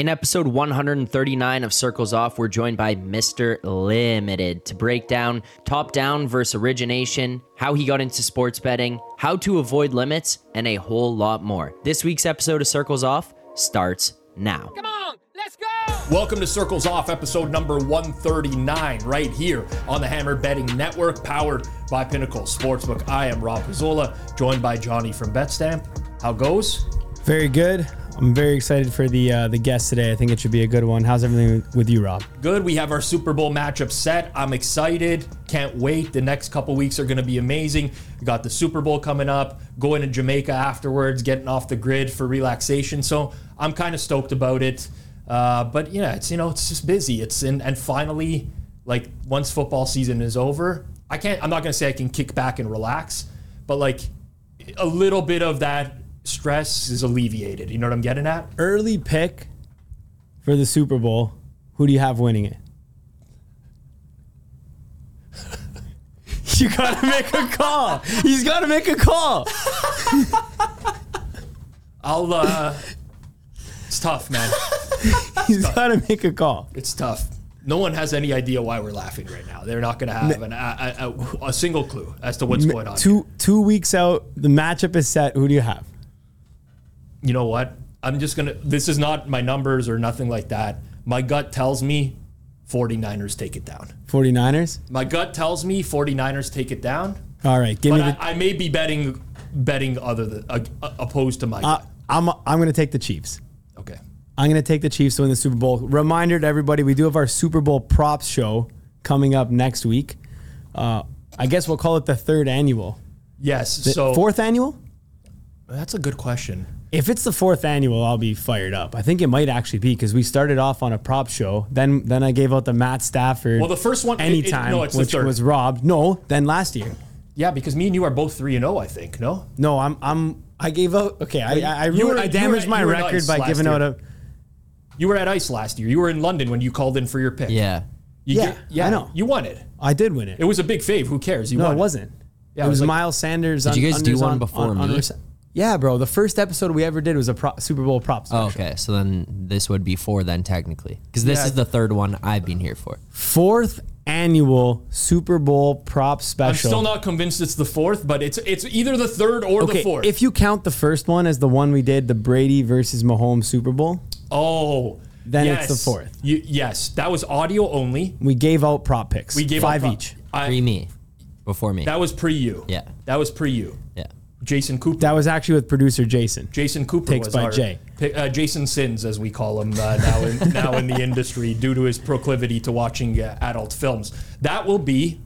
In episode 139 of Circles Off, we're joined by Mr. Limited to break down top down versus origination, how he got into sports betting, how to avoid limits, and a whole lot more. This week's episode of Circles Off starts now. Come on, let's go! Welcome to Circles Off, episode number 139, right here on the Hammer Betting Network, powered by Pinnacle Sportsbook. I am Rob Pizzola, joined by Johnny from BetStamp. How goes? Very good. I'm very excited for the uh, the guest today. I think it should be a good one. How's everything with you, Rob? Good. We have our Super Bowl matchup set. I'm excited. Can't wait. The next couple weeks are going to be amazing. We got the Super Bowl coming up, going to Jamaica afterwards, getting off the grid for relaxation. So I'm kind of stoked about it. Uh, but yeah, it's you know it's just busy. It's in and finally like once football season is over, I can't. I'm not going to say I can kick back and relax, but like a little bit of that stress is alleviated. You know what I'm getting at? Early pick for the Super Bowl. Who do you have winning it? you gotta make a call. He's gotta make a call. I'll. uh It's tough, man. He's gotta make a call. It's tough. No one has any idea why we're laughing right now. They're not to have an, a, a, a single clue as to what's going on. Two two weeks out, the matchup is set. Who do you have? You know what? I'm just going to. This is not my numbers or nothing like that. My gut tells me 49ers take it down. 49ers? My gut tells me 49ers take it down. All right, give But me I, the. I may be betting betting other than uh, uh, opposed to my Uh. I'm I'm gonna take the Chiefs. Okay. I'm going to take the Chiefs to win the Super Bowl. Reminder to everybody, we do have our Super Bowl props show coming up next week. Uh, I guess we'll call it the third annual. Yes. The so fourth annual? that's a good question. If it's the fourth annual, I'll be fired up. I think it might actually be because we started off on a prop show. Then then I gave out the Matt Stafford. Well, the first one- it- it- anytime, no, it's the which third. was robbed. No, then last year. Yeah, because me and you are both three and zero. I think. No. No, I'm I'm I gave out. Okay, I I, I, ruined, were- I damaged were- my record by giving year. out a. You were at Ice last year. You were in London when you called in for your pick. Yeah. You Yeah, get- yeah. I know. You won it. I did win it. It was a big fave. Who cares? You no, won it wasn't. Yeah, it it was was like- Miles Sanders. Did you guys do unders one before me? rece- yeah, bro. The first episode we ever did was a pro- Super Bowl props. Oh, okay. So then this would be four then technically. Because this Yeah. is the third one I've been here for. Fourth annual Super Bowl prop special. I'm still not convinced it's the fourth, but it's it's either the third or the okay. fourth. If you count the first one as the one we did, the Brady versus Mahomes Super Bowl, oh, Then it's the yes. fourth. You, yes, that was audio only. we gave out prop picks. We gave out five pro- each. I- Pre me. Before me. that was pre you. Yeah. That was pre you. yeah. Jason Cooper. That was actually with producer Jason. Jason Cooper Takes was by our, Jay. Uh, Jason Sins, as we call him uh, now, in, now in the industry, due to his proclivity to watching uh, adult films. That will be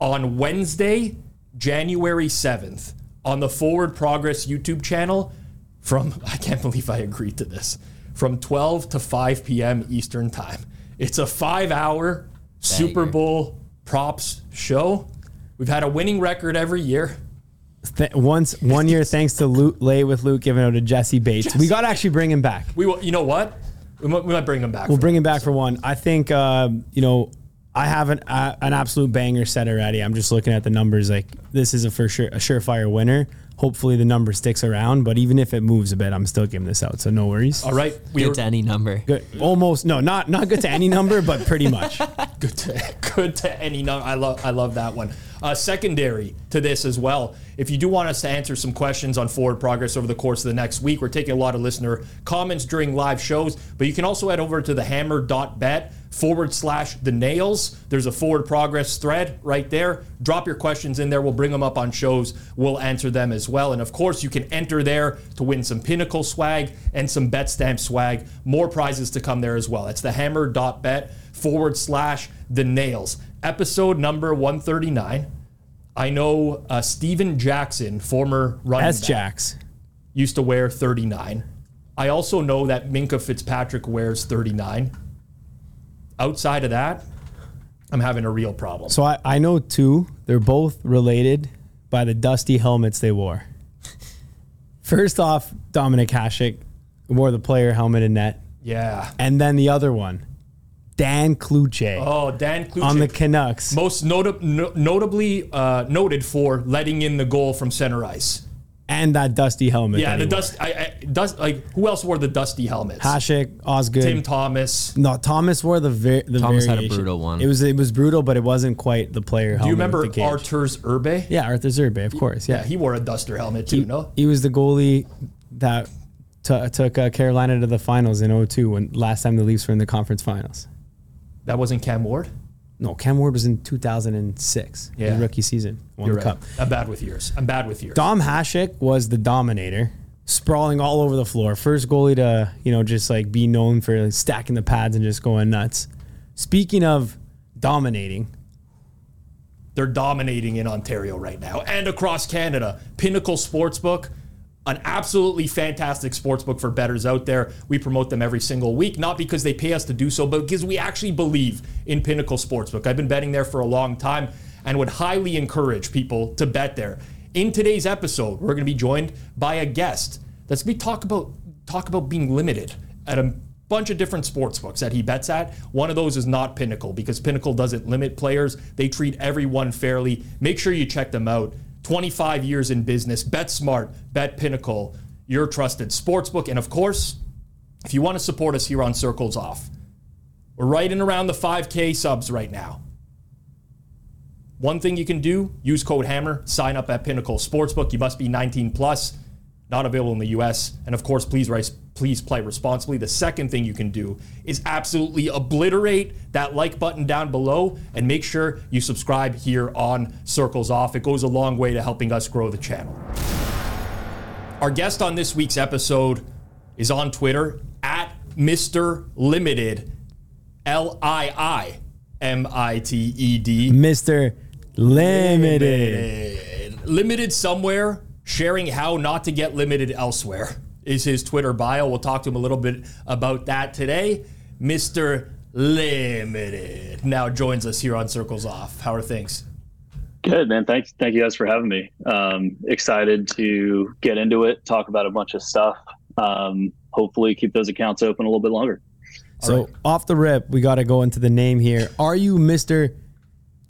on Wednesday, January seventh, on the Forward Progress YouTube channel. From I can't believe I agreed to this. From 12 to 5 p.m. Eastern Time. It's a five-hour Super Bowl props show. We've had a winning record every year. Th- once one year, thanks to Luke, Lay with Luke giving out to Jessie Bates. We got to actually bring him back. We will, you know what? We might, we might bring him back. We'll bring him back for one. I think uh, you know I have an uh, an absolute banger set already. I'm just looking at the numbers. Like this is a for sure a surefire winner. Hopefully the number sticks around, but even if it moves a bit, I'm still giving this out. So no worries. All right, we Good are to any number. Good. Almost no, not not good to any number, but pretty much. good to good to any number. I love I love that one. Uh, secondary to this as well. If you do want us to answer some questions on forward progress over the course of the next week, we're taking a lot of listener comments during live shows. But you can also head over to the hammer.bet forward slash the nails. There's a forward progress thread right there. Drop your questions in there. We'll bring them up on shows. We'll answer them as well. And of course, you can enter there to win some pinnacle swag and some BetStamp swag. More prizes to come there as well. It's the hammer.bet forward slash the nails. Episode number 139. I know uh, Steven Jackson, former running S back, Jacks. used to wear 39. I also know that Minkah Fitzpatrick wears 39. Outside of that, I'm having a real problem. So I, I know two. They're both related by the dusty helmets they wore. First off, Dominic Hasek wore the player helmet in net. yeah. And then the other one, Dan Cloutier Oh, Dan Cloutier. on the Canucks. most nota- no- notably uh, noted for letting in the goal from center ice. And that dusty helmet. Yeah, the dust. I, I dust. Like who else wore the dusty helmets? Hasek, Osgood. Tim Thomas. no, Thomas wore the ver- the Thomas had a brutal one. It was it was brutal, but it wasn't quite the player helmet. Do you remember with the gauge. Irbe? Yeah, Arthur Irbe, of course. Yeah, Yeah, he wore a duster helmet too. no, he was the goalie that t- took uh, Carolina to the finals in 02 when last time the Leafs were in the conference finals. that wasn't Cam Ward. No, Cam Ward was in 2006. Yeah. his rookie season, won You're the right. cup. I'm bad with years. I'm bad with years. Dom Hasek was the dominator, sprawling all over the floor. First goalie to, you know, just like be known for like, stacking the pads and just going nuts. Speaking of dominating, They're dominating in Ontario right now and across Canada. Pinnacle Sportsbook, an absolutely fantastic sportsbook for bettors out there. We promote them every single week, not because they pay us to do so, but because we actually believe in Pinnacle Sportsbook. I've been betting there for a long time and would highly encourage people to bet there. In today's episode, we're going to be joined by a guest that's going to talk about talk about being limited at a bunch of different sports books that he bets at. One of those is not Pinnacle because Pinnacle doesn't limit players. They treat everyone fairly. Make sure you check them out. 25 years in business. Bet smart. Bet Pinnacle. Your trusted sportsbook. And of course, if you want to support us here on Circles Off, we're right in around the 5K subs right now. One thing you can do, use code HAMMER, sign up at Pinnacle Sportsbook. You must be 19 plus, not available in the US. And of course, please rise, please play responsibly. The second thing you can do is absolutely obliterate that like button down below and make sure you subscribe here on Circles Off. It goes a long way to helping us grow the channel. Our guest on this week's episode is on Twitter at Mr. Limited, L I I M I T E D. Mr. Limited. Limited somewhere, sharing how not to get limited elsewhere is his Twitter bio. We'll talk to him a little bit about that today. Mr. Limited now joins us here on Circles Off. How are things? Good, man. Thanks. Thank you guys for having me. Um, excited to get into it, talk about a bunch of stuff. Um, hopefully, keep those accounts open a little bit longer. So off the rip, we got to go into the name here. Are you Mr.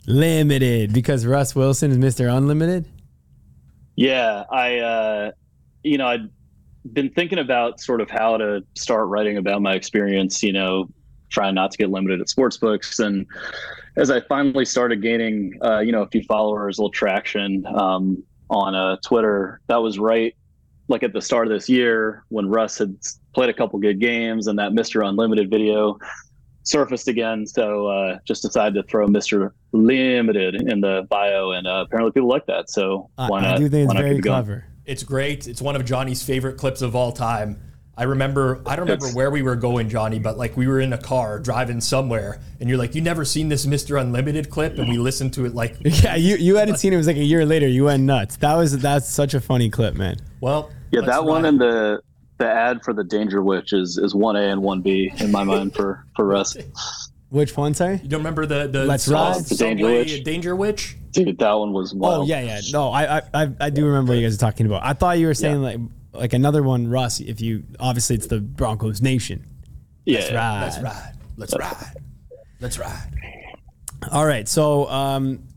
Limited? Because Russ Wilson is Mr. Unlimited. Yeah, I, uh, you know, I'd been thinking about sort of how to start writing about my experience. You know, trying not to get limited at sports books, and as I finally started gaining, uh, you know, a few followers, a little traction um, on uh, Twitter, that was right like at the start of this year when Russ had played a couple good games and that Mr. Unlimited video surfaced again. So uh, just decided to throw Mr. Limited in the bio, and uh, apparently people like that. So I, why I not? do think it's very keep it going? clever. It's great. It's one of Johnny's favorite clips of all time. I remember I don't remember It's- where we were going, Johnny, but like we were in a car driving somewhere and you're like, You never seen this Mr. Unlimited clip? And we listened to it like Yeah, you, you hadn't seen it. It was like a year later. You went nuts. That was that's such a funny clip, man. well Yeah, let's that one ride. and the the ad for the Danger Witch is is one A and one B in my mind for for Russ. Which one, sorry? You don't remember the the Let's Ride? The Danger Witch. Danger Witch? Dude, that one was wild. Oh yeah, yeah. No, I, I I I do remember what you guys are talking about. I thought you were saying like like another one, Russ. If you obviously it's the Broncos Nation. yeah. That's right. Let's ride. Let's ride. Let's ride. All right, so um,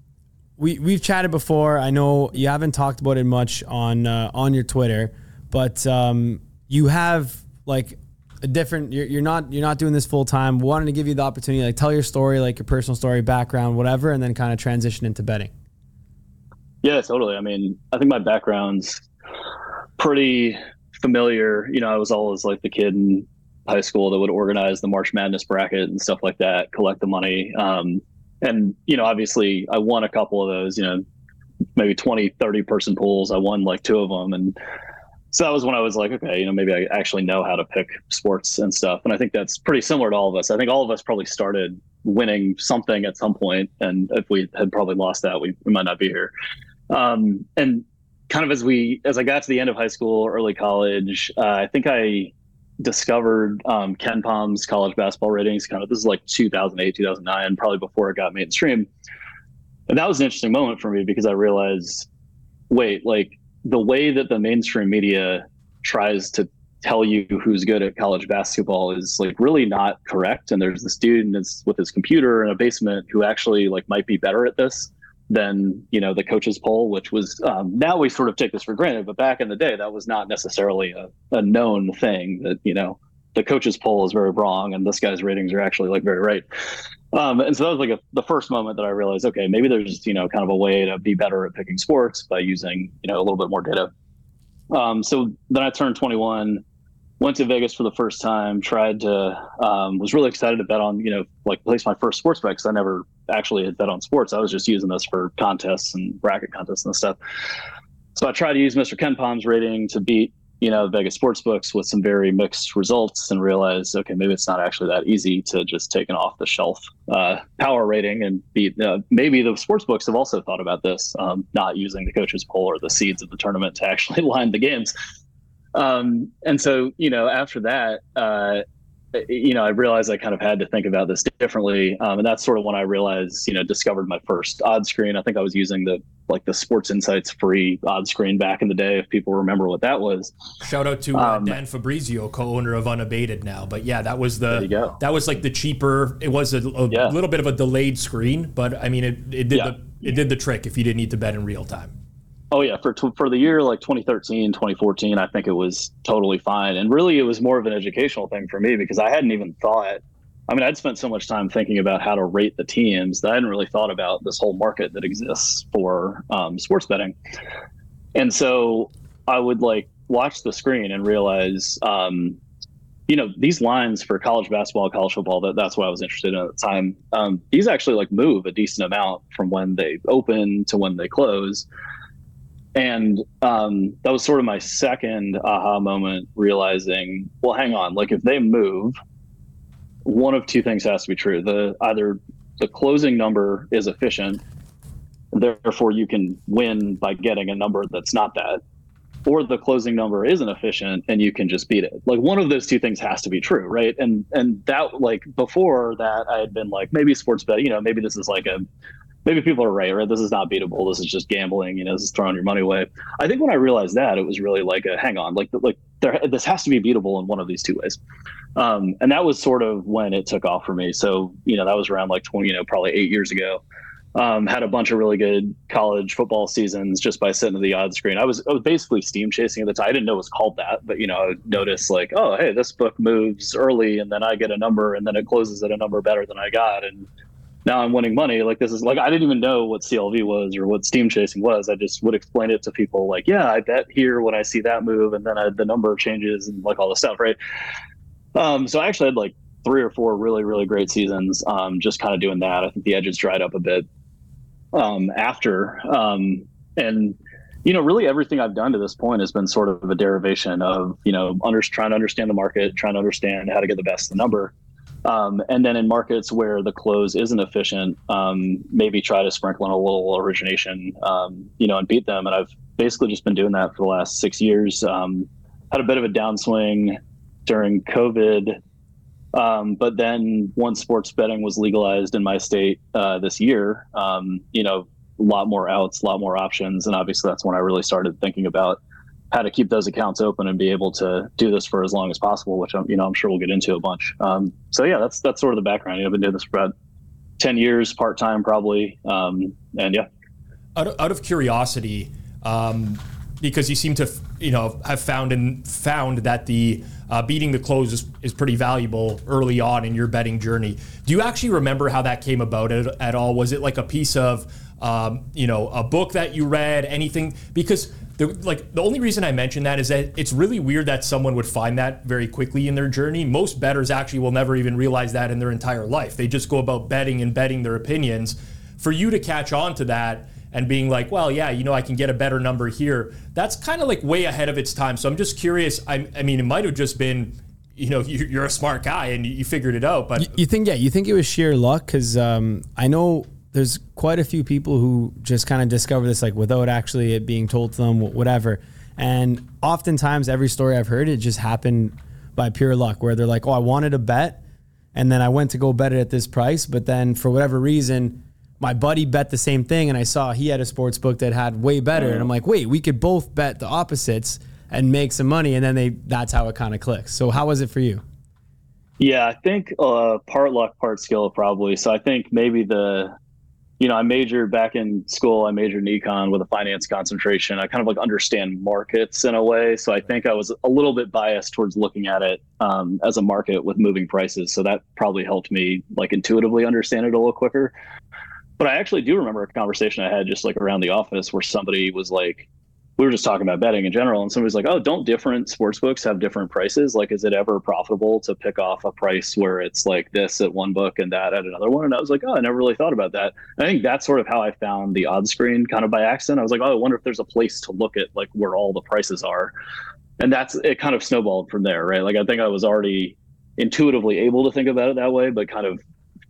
we we've chatted before. I know you haven't talked about it much on uh, on your Twitter, but um, you have like a different. You're, you're not you're not doing this full time. Wanted to give you the opportunity, like tell your story, like your personal story, background, whatever, and then kind of transition into betting. Yeah, totally. I mean, I think my background's pretty familiar. You know, I was always like the kid in high school that would organize the March Madness bracket and stuff like that, collect the money. Um, and, you know, obviously I won a couple of those, you know, maybe 20, 30 person pools. I won like two of them. And so that was when I was like, okay, you know, maybe I actually know how to pick sports and stuff. And I think that's pretty similar to all of us. I think all of us probably started winning something at some point, And if we had probably lost that, we, we might not be here. Um, and kind of as we, as I got to the end of high school, early college, uh, I think I discovered um, KenPom's college basketball ratings. Kind of this is like 2008, 2009, probably before it got mainstream. And that was an interesting moment for me because I realized, wait, like the way that the mainstream media tries to tell you who's good at college basketball is like really not correct. And there's this dude with his computer in a basement who actually like might be better at this than you know the coaches poll, which was um, now we sort of take this for granted, but back in the day that was not necessarily a, a known thing that you know the coaches poll is very wrong and this guy's ratings are actually like very right. Um, and so that was like a, the first moment that I realized, okay, maybe there's you know kind of a way to be better at picking sports by using you know a little bit more data. Um, so then I turned 21 went to Vegas for the first time, tried to, um, was really excited to bet on, you know, like place my first sports bet because I never actually had bet on sports. I was just using this for contests and bracket contests and stuff. So I tried to use Mr. KenPom's rating to beat, you know, Vegas sports books with some very mixed results and realized, okay, maybe it's not actually that easy to just take an off the shelf uh, power rating and beat. Uh, maybe the sports books have also thought about this, um, not using the coaches poll or the seeds of the tournament to actually line the games. Um, and so, you know, after that, uh, you know, I realized I kind of had to think about this differently. Um, and that's sort of when I realized, you know, discovered my first odd screen. I think I was using the like the Sports Insights free odd screen back in the day, if people remember what that was. Shout out to uh, um, Dan Fabrizio, co-owner of Unabated now. But yeah, that was the that was like the cheaper. It was a, a yeah. little bit of a delayed screen, but I mean, it, it did yeah. the it did the trick if you didn't need to bet in real time. Oh yeah, for for the year like 2013, 2014, I think it was totally fine. And really, it was more of an educational thing for me because I hadn't even thought. I mean, I'd spent so much time thinking about how to rate the teams that I hadn't really thought about this whole market that exists for um, sports betting. And so I would like watch the screen and realize, um, you know, these lines for college basketball, college football. That that's what I was interested in at the time. Um, these actually like move a decent amount from when they open to when they close and um, that was sort of my second aha moment realizing well hang on like if they move one of two things has to be true. The either the closing number is efficient therefore you can win by getting a number that's not that or the closing number isn't efficient and you can just beat it. Like one of those two things has to be true right? And and that like before that i had been like maybe sports bet you know maybe this is like a maybe people are right, right? This is not beatable. This is just gambling. You know, this is throwing your money away. I think when I realized that, it was really like a hang on, like like there, this has to be beatable in one of these two ways. Um, and that was sort of when it took off for me. So you know, that was around like twenty, you know, probably eight years ago. Um, had a bunch of really good college football seasons just by sitting at the odds screen. I was, I was basically steam chasing at the time. I didn't know it was called that, but you know, I would notice like, oh, hey, this book moves early, and then I get a number, and then it closes at a number better than I got, and now I'm winning money. Like this is like I didn't even know what CLV was or what steam chasing was. I just would explain it to people like, yeah, I bet here when I see that move, and then I, the number changes and like all this stuff, right? Um, so I actually had like three or four really really great seasons, um, just kind of doing that. I think the edges dried up a bit um, after, um, and you know, really everything I've done to this point has been sort of a derivation of you know under, trying to understand the market, trying to understand how to get the best the number. Um, and then in markets where the close isn't efficient, um, maybe try to sprinkle in a little origination, um, you know, and beat them. And I've basically just been doing that for the last six years. Um, had a bit of a downswing during COVID. Um, but then once sports betting was legalized in my state uh, this year, um, you know, a lot more outs, a lot more options. And obviously that's when I really started thinking about how to keep those accounts open and be able to do this for as long as possible, which I'm, you know, I'm sure we'll get into a bunch. Um, so yeah, that's, that's sort of the background. You know, I've been doing this for about 10 years, part-time probably. Um, and yeah. Out of, out of curiosity, um, because you seem to, you know, have found and found that the uh, beating the close is, is pretty valuable early on in your betting journey. Do you actually remember how that came about at, at all? Was it like a piece of, um, you know, a book that you read, anything? Because the, like the only reason I mention that is that it's really weird that someone would find that very quickly in their journey. Most bettors actually will never even realize that in their entire life. They just go about betting and betting their opinions. For you to catch on to that and being like, well, yeah, you know, I can get a better number here. That's kind of like way ahead of its time. So I'm just curious. I, I mean, it might have just been you know you're a smart guy and you figured it out but you, you think yeah you think it was sheer luck because um, i know there's quite a few people who just kind of discover this like without actually it being told to them, whatever. And oftentimes, every story I've heard, it just happened by pure luck, where they're like, "Oh, I wanted a bet, and then I went to go bet it at this price, but then for whatever reason." My buddy bet the same thing, and I saw he had a sports book that had way better, and I'm like, "Wait, we could both bet the opposites and make some money." And then they—that's how it kind of clicks. So, how was it for you? Yeah, I think uh, part luck, part skill, probably. So I think maybe the you know, I majored back in school. I majored in econ with a finance concentration. I kind of like understand markets in a way. So I think I was a little bit biased towards looking at it um, as a market with moving prices. So that probably helped me like intuitively understand it a little quicker. But I actually do remember a conversation I had just like around the office where somebody was like, we were just talking about betting in general, and somebody's like, "Oh, don't different sports books have different prices? Like, is it ever profitable to pick off a price where it's like this at one book and that at another one?" And I was like, "Oh, I never really thought about that." And I think that's sort of how I found the odds screen, kind of by accident. I was like, "Oh, I wonder if there's a place to look at like where all the prices are," and that's it. Kind of snowballed from there, right? Like, I think I was already intuitively able to think about it that way, but kind of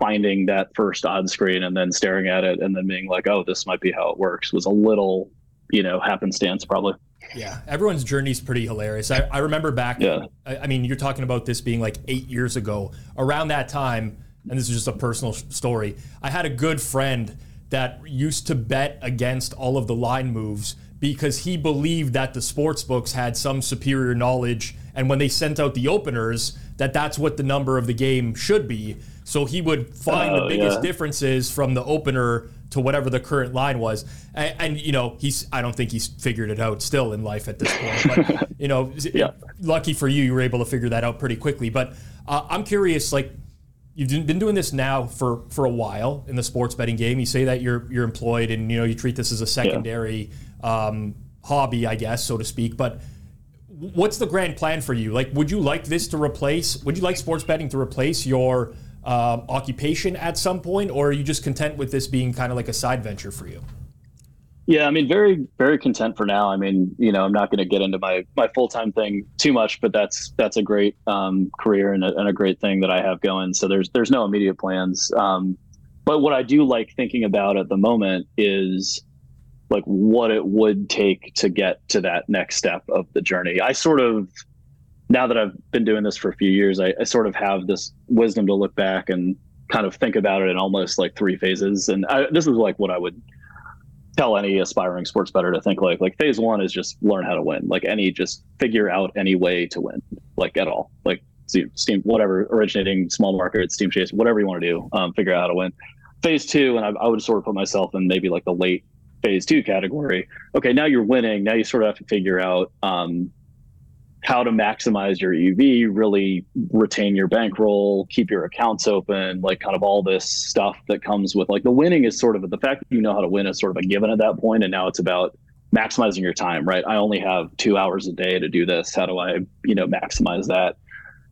finding that first odds screen and then staring at it and then being like, "Oh, this might be how it works," was a little you know happenstance probably. Yeah, everyone's journey is pretty hilarious. I, I remember back. Yeah. I, I mean, you're talking about this being like eight years ago. Around that time, and this is just a personal story. I had a good friend that used to bet against all of the line moves because he believed that the sports books had some superior knowledge, and when they sent out the openers, that that's what the number of the game should be. So he would find Oh, the biggest yeah. differences from the opener to whatever the current line was. And, and you know, he's I don't think he's figured it out still in life at this point. But you know, Yeah. lucky for you, you were able to figure that out pretty quickly. But uh, I'm curious, like you've been doing this now for for a while in the sports betting game. You say that you're you're employed and you know you treat this as a secondary um, hobby, I guess, so to speak. But what's the grand plan for you? Like, would you like this to replace? Would you like sports betting to replace your um, occupation at some point, or are you just content with this being kind of like a side venture for you? Yeah, I mean, very, very content for now. I mean, you know, I'm not going to get into my my full time thing too much, but that's that's a great um, career and a, and a great thing that I have going. So there's there's no immediate plans. Um, but what I do like thinking about at the moment is like what it would take to get to that next step of the journey. I sort of now that I've been doing this for a few years, I, I sort of have this wisdom to look back and kind of think about it in almost like three phases. And I, this is like what I would tell any aspiring sports better to think like like phase one is just learn how to win. Like any just figure out any way to win like at all. Like steam, whatever originating small market steam chase whatever you want to do um, figure out how to win. Phase two and I, I would sort of put myself in maybe like the late phase two category. Okay now you're winning. Now you sort of have to figure out um, how to maximize your EV, really retain your bankroll, keep your accounts open, like kind of all this stuff that comes with like the winning is sort of the fact that you know how to win is sort of a given at that point, and now it's about maximizing your time, right? I only have two hours a day to do this. How do I, you know, maximize that?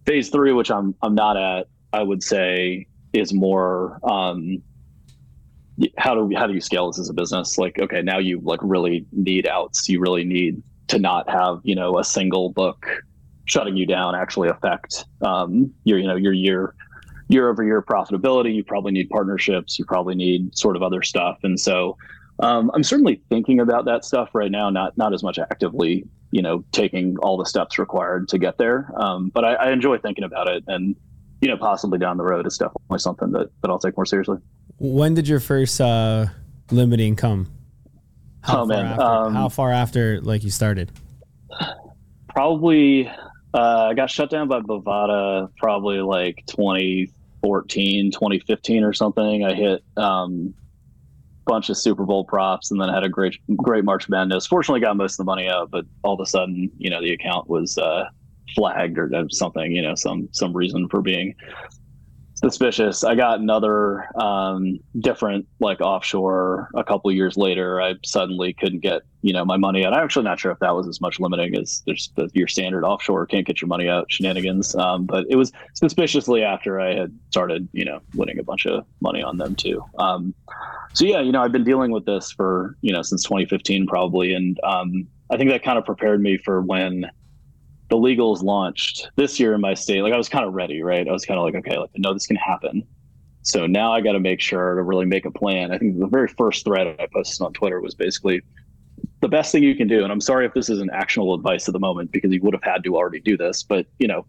Phase three, which I'm I'm not at, I would say is more um, how do how do you scale this as a business? Like, okay, now you like really need outs. You really need to not have you know a single book shutting you down actually affect um, your you know your year year over year profitability. You probably need partnerships. You probably need sort of other stuff. And so um, I'm certainly thinking about that stuff right now. Not not as much actively you know taking all the steps required to get there. Um, but I, I enjoy thinking about it and. You know, possibly down the road is definitely something that, that I'll take more seriously. When did your first uh, limiting come? How Oh, far man, After, um, how far after like you started? probably uh, I got shut down by Bovada probably like 2014, 2015 or something. I hit um, bunch of Super Bowl props and then had a great great March Madness. Fortunately, got most of the money out, but all of a sudden, you know, the account was uh, flagged or something. You know, some some reason for being suspicious. I got another um, different like offshore a couple years later. I suddenly couldn't get you know my money out. I'm actually not sure if that was as much limiting as there's the, your standard offshore can't get your money out shenanigans. Um, but it was suspiciously after I had started you know winning a bunch of money on them too. Um, so yeah, you know I've been dealing with this for you know since 2015 probably, and um, I think that kind of prepared me for when the legals launched this year in my state, like I was kind of ready, right? I was kind of like, okay, like I know this can happen. So now I got to make sure to really make a plan. I think the very first thread I posted on Twitter was basically the best thing you can do. And I'm sorry if this isn't actionable advice at the moment because you would have had to already do this, but you know,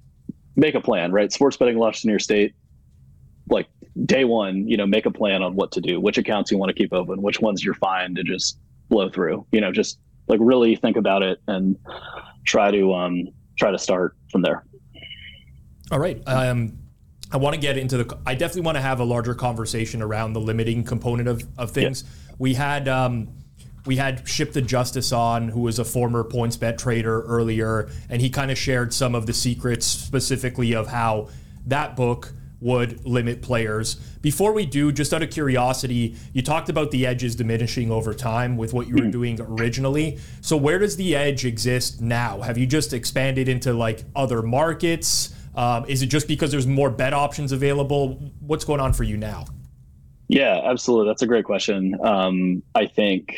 make a plan, right? Sports betting launched in your state. Like day one, you know, make a plan on what to do, which accounts you want to keep open, which ones you're fine to just blow through. You know, just like really think about it and try to um try to start from there. All right. Um, I want to get into the. I definitely want to have a larger conversation around the limiting component of, of things. Yeah. We had um, we had Ship the Justice on, who was a former PointsBet trader earlier, and he kind of shared some of the secrets specifically of how that book would limit players. Before we do, just out of curiosity, you talked about the edges diminishing over time with what you were hmm. doing originally. So where does the edge exist now? Have you just expanded into like other markets? Um, is it just because there's more bet options available? What's going on for you now? Yeah, absolutely. That's a great question. Um, I think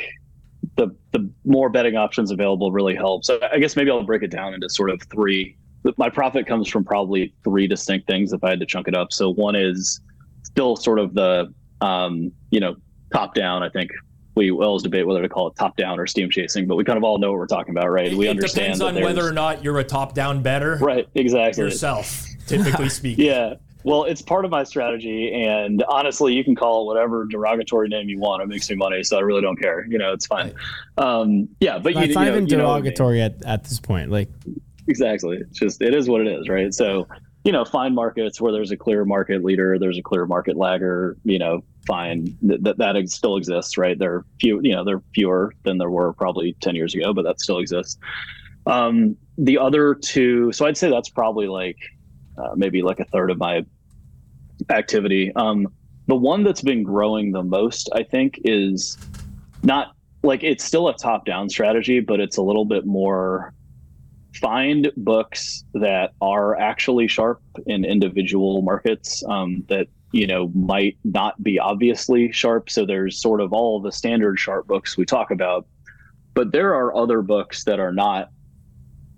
the the more betting options available really helps. So I guess maybe I'll break it down into sort of three. My profit comes from probably three distinct things if I had to chunk it up. So one is still sort of the um, you know top down. I think we always debate whether to call it top down or steam chasing, but we kind of all know what we're talking about, right? It, we it understand. depends on whether or not you're a top down better, right? Exactly. Yourself, typically speaking. yeah. Well, it's part of my strategy, and honestly, you can call it whatever derogatory name you want. It makes me money, so I really don't care. You know, it's fine. Um, yeah, but it's you, not you know, even derogatory I mean. at, at this point. Like, exactly. It's just it is what it is, right? So you know, find markets where there's a clear market leader, there's a clear market lagger. You know, fine that that still exists, right? There are few, you know, there are fewer than there were probably ten years ago, but that still exists. Um, the other two, so I'd say that's probably like uh, maybe like a third of my activity. Um, the one that's been growing the most, I think, is not like it's still a top down strategy, but it's a little bit more find books that are actually sharp in individual markets um, that you know might not be obviously sharp. So there's sort of all the standard sharp books we talk about but there are other books that are not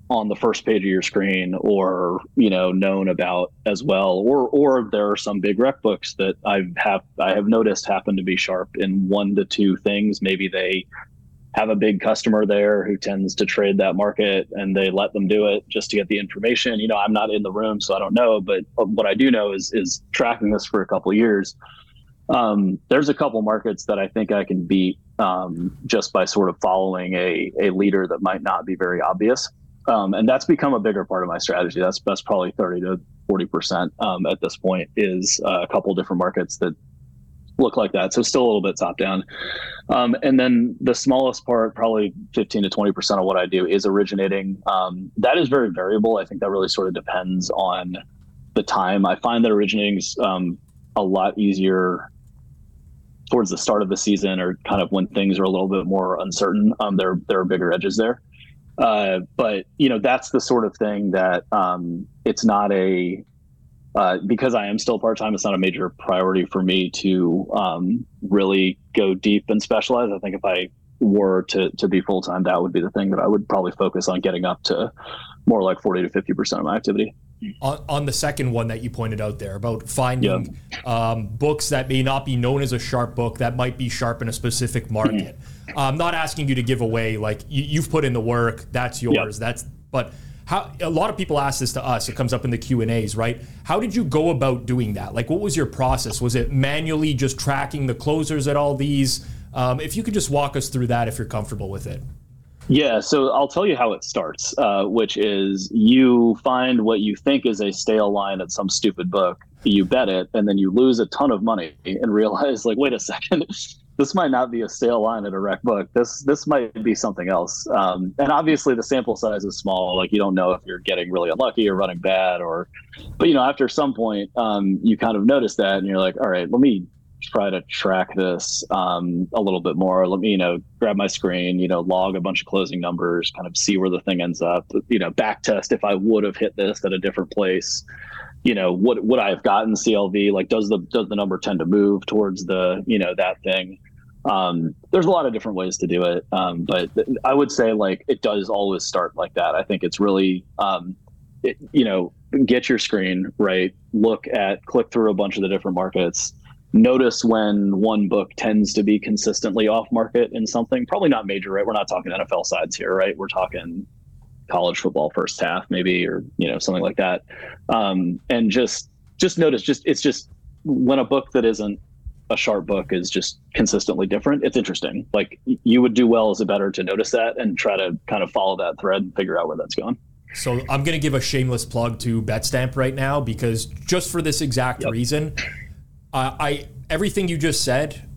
on the first page of your screen or you know known about as well. Or or there are some big rec books that i have i have noticed happen to be sharp in one to two things. Maybe they have a big customer there who tends to trade that market and they let them do it just to get the information you know i'm not in the room so i don't know but what i do know is is tracking this for a couple years um, there's a couple markets that i think i can beat um, just by sort of following a, a leader that might not be very obvious um, and that's become a bigger part of my strategy. That's that's probably thirty to forty percent um, at this point. Is uh, a couple different markets that look like that. So still a little bit top down. Um, and then the smallest part, probably 15 to 20% of what I do is originating. Um, that is very variable. I think that really sort of depends on the time. I find that originating is um, a lot easier towards the start of the season or kind of when things are a little bit more uncertain. Um, there, there are bigger edges there. Uh, but you know that's the sort of thing that um, it's not a uh, because I am still part time. It's not a major priority for me to um, really go deep and specialize. I think if I were to to be full time, that would be the thing that I would probably focus on getting up to more like forty to fifty percent of my activity. On, on, the second one that you pointed out there about finding um, books that may not be known as a sharp book that might be sharp in a specific market. Mm-hmm. I'm not asking you to give away like you, have put in the work. That's yours. Yep. That's but how a lot of people ask this to us. It comes up in the Q and A's, right? How did you go about doing that? Like, what was your process? Was it manually just tracking the closers at all these? Um, if you could just walk us through that, if you're comfortable with it. Yeah, so I'll tell you how it starts, uh, which is you find what you think is a stale line at some stupid book, you bet it, and then you lose a ton of money and realize, like, wait a second, this might not be a stale line at a rec book. This this might be something else. Um, and obviously the sample size is small. Like you don't know if you're getting really unlucky or running bad or, but you know after some point um, you kind of notice that and you're like, all right, let me try to track this um, a little bit more. Let me you know grab my screen, you know log a bunch of closing numbers, kind of see where the thing ends up. You know back test if I would have hit this at a different place you know, what would I have gotten CLV? Like, does the does the number tend to move towards the you know that thing? Um, there's a lot of different ways to do it, um, but th- I would say like it does always start like that. I think it's really, um, it, you know, get your screen right, look at, click through a bunch of the different markets, notice when one book tends to be consistently off market in something. Probably not major, right? We're not talking NFL sides here, right? We're talking college football first half, maybe, or you know, something like that. Um, and just just notice, just it's just when a book that isn't a sharp book is just consistently different, it's interesting. Like you would do well as a better to notice that and try to kind of follow that thread and figure out where that's going. So I'm going to give a shameless plug to BetStamp right now because just for this exact yep. reason, uh, I everything you just said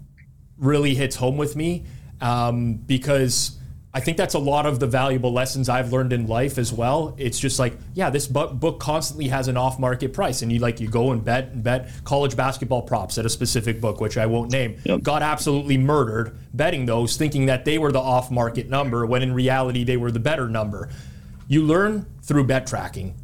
really hits home with me um, because I think that's a lot of the valuable lessons I've learned in life as well. It's just like, yeah, this book constantly has an off-market price, and you like you go and bet and bet college basketball props at a specific book, which I won't name. Yep. Got absolutely murdered betting those, thinking that they were the off-market number when in reality they were the better number. You learn through bet tracking.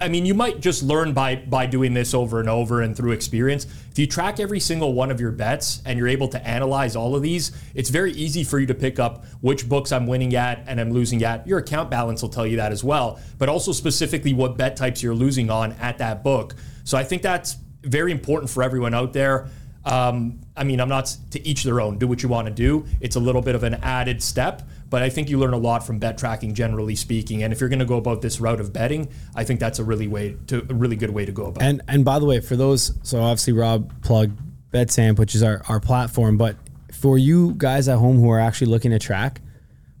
I mean, you might just learn by by doing this over and over and through experience. If you track every single one of your bets and you're able to analyze all of these, it's very easy for you to pick up which books I'm winning at and I'm losing at. Your account balance will tell you that as well, but also specifically what bet types you're losing on at that book. So I think that's very important for everyone out there. Um, I mean, I'm not to each their own. Do what you want to do. It's a little bit of an added step, but I think you learn a lot from bet tracking, generally speaking. And if you're going to go about this route of betting, I think that's a really way to a really good way to go about. And and by the way, for those, so obviously Rob plugged BetStamp, which is our our platform, but for you guys at home who are actually looking to track,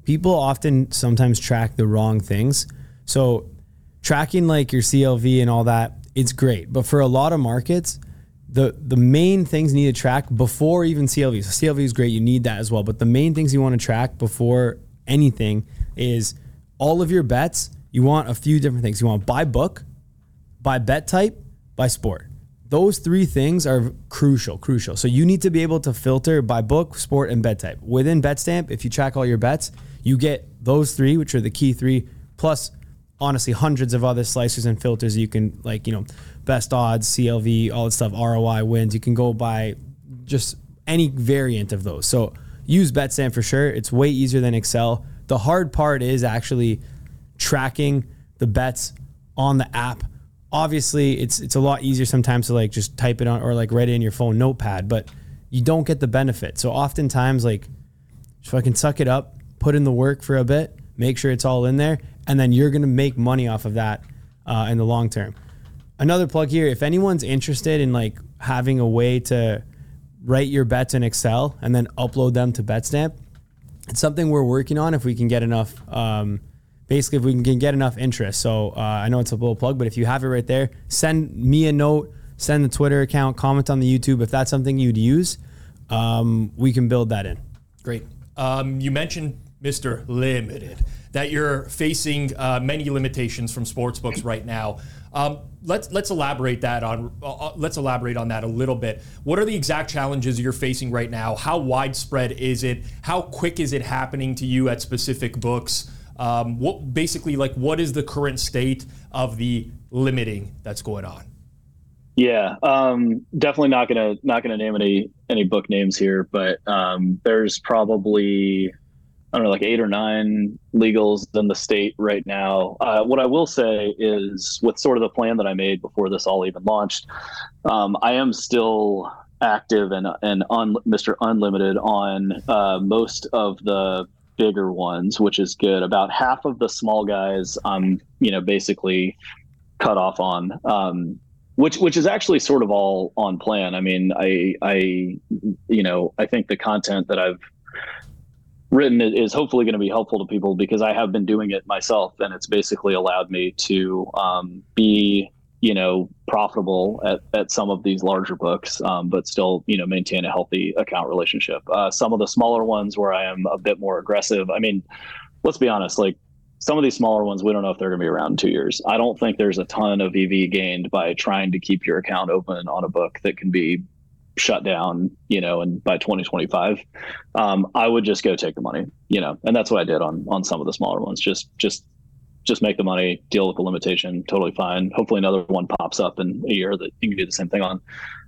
people often sometimes track the wrong things. So tracking like your CLV and all that, it's great, but for a lot of markets the the main things you need to track before even CLV. So CLV is great, you need that as well. But the main things you want to track before anything is all of your bets. You want a few different things. You want by book, by bet type, by sport. Those three things are crucial, crucial. So you need to be able to filter by book, sport, and bet type. Within BetStamp, if you track all your bets, you get those three, which are the key three, plus honestly hundreds of other slicers and filters you can like, you know, best odds, CLV, all that stuff, ROI wins. You can go by just any variant of those. So use BetStamp for sure. It's way easier than Excel. The hard part is actually tracking the bets on the app. Obviously, it's it's a lot easier sometimes to like just type it on or like write it in your phone notepad, but you don't get the benefit. So oftentimes like if I can suck it up, put in the work for a bit, make sure it's all in there, and then you're gonna make money off of that uh, in the long term. Another plug here if anyone's interested in like having a way to write your bets in excel and then upload them to betstamp it's something we're working on if we can get enough um, basically if we can get enough interest. So uh, i know it's a little plug but if you have it right there send me a note send the twitter account comment on the youtube if that's something you'd use. Um, we can build that in. Great. Um, you mentioned mr limited that you're facing uh, many limitations from sports books right now um, let's let's elaborate that on uh, uh, let's elaborate on that a little bit. What are the exact challenges you're facing right now? How widespread is it? How quick is it happening to you at specific books? Um, what basically like what is the current state of the limiting that's going on? Yeah, um, definitely not gonna not gonna name any any book names here, but um, there's probably I don't know, like eight or nine legals in the state right now. Uh, what I will say is, with sort of the plan that I made before this all even launched, um, I am still active and and on Mr. Unlimited on uh, most of the bigger ones, which is good. About half of the small guys, I'm you know basically cut off on. Um, which which is actually sort of all on plan. I mean, I I you know I think the content that I've written is hopefully going to be helpful to people because I have been doing it myself, and it's basically allowed me to um, be you know profitable at, at some of these larger books um, but still you know maintain a healthy account relationship. Uh, some of the smaller ones where i am a bit more aggressive i mean let's be honest like some of these smaller ones we don't know if they're going to be around in two years. I don't think there's a ton of ev gained by trying to keep your account open on a book that can be shut down, you know, and by 2025, um, I would just go take the money, you know, and that's what I did on on some of the smaller ones. Just just just make the money, deal with the limitation, totally fine. Hopefully, another one pops up in a year that you can do the same thing on.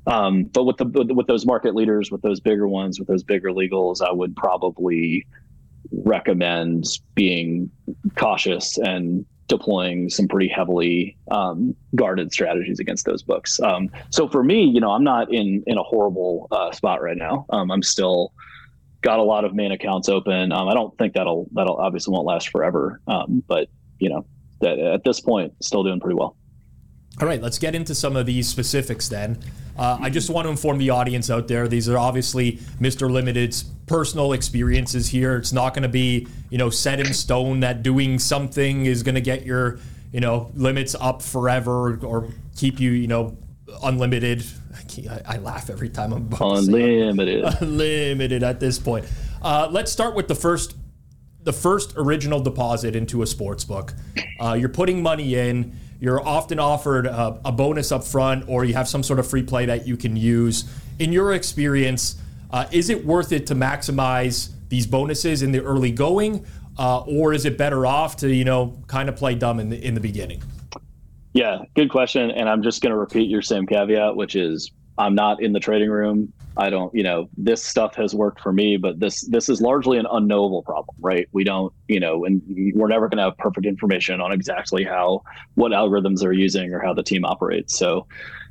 Um, but with the with those market leaders, with those bigger ones, with those bigger legals, I would probably recommend being cautious and deploying some pretty heavily um, guarded strategies against those books. Um, so for me, you know, I'm not in in a horrible uh, spot right now. Um, I'm still got a lot of main accounts open. Um, I don't think that'll that'll obviously won't last forever, um, but you know, that at this point, still doing pretty well. All right, let's get into some of these specifics then. Uh, I just want to inform the audience out there these are obviously Mr. Limited's personal experiences here. It's not going to be, you know, set in stone that doing something is going to get your, you know, limits up forever or keep you, you know, unlimited. I, I laugh every time I'm unlimited. Unlimited at this point. Uh, let's start with the first, the first original deposit into a sports book. Uh, you're putting money in. You're often offered a, a bonus up front, or you have some sort of free play that you can use. In your experience, uh, is it worth it to maximize these bonuses in the early going, uh, or is it better off to you know kind of play dumb in the in the beginning? Yeah, good question. And I'm just going to repeat your same caveat, which is I'm not in the trading room. I don't, you know, this stuff has worked for me, but this this is largely an unknowable problem, right? We don't, you know, and we're never going to have perfect information on exactly how what algorithms are using or how the team operates. So,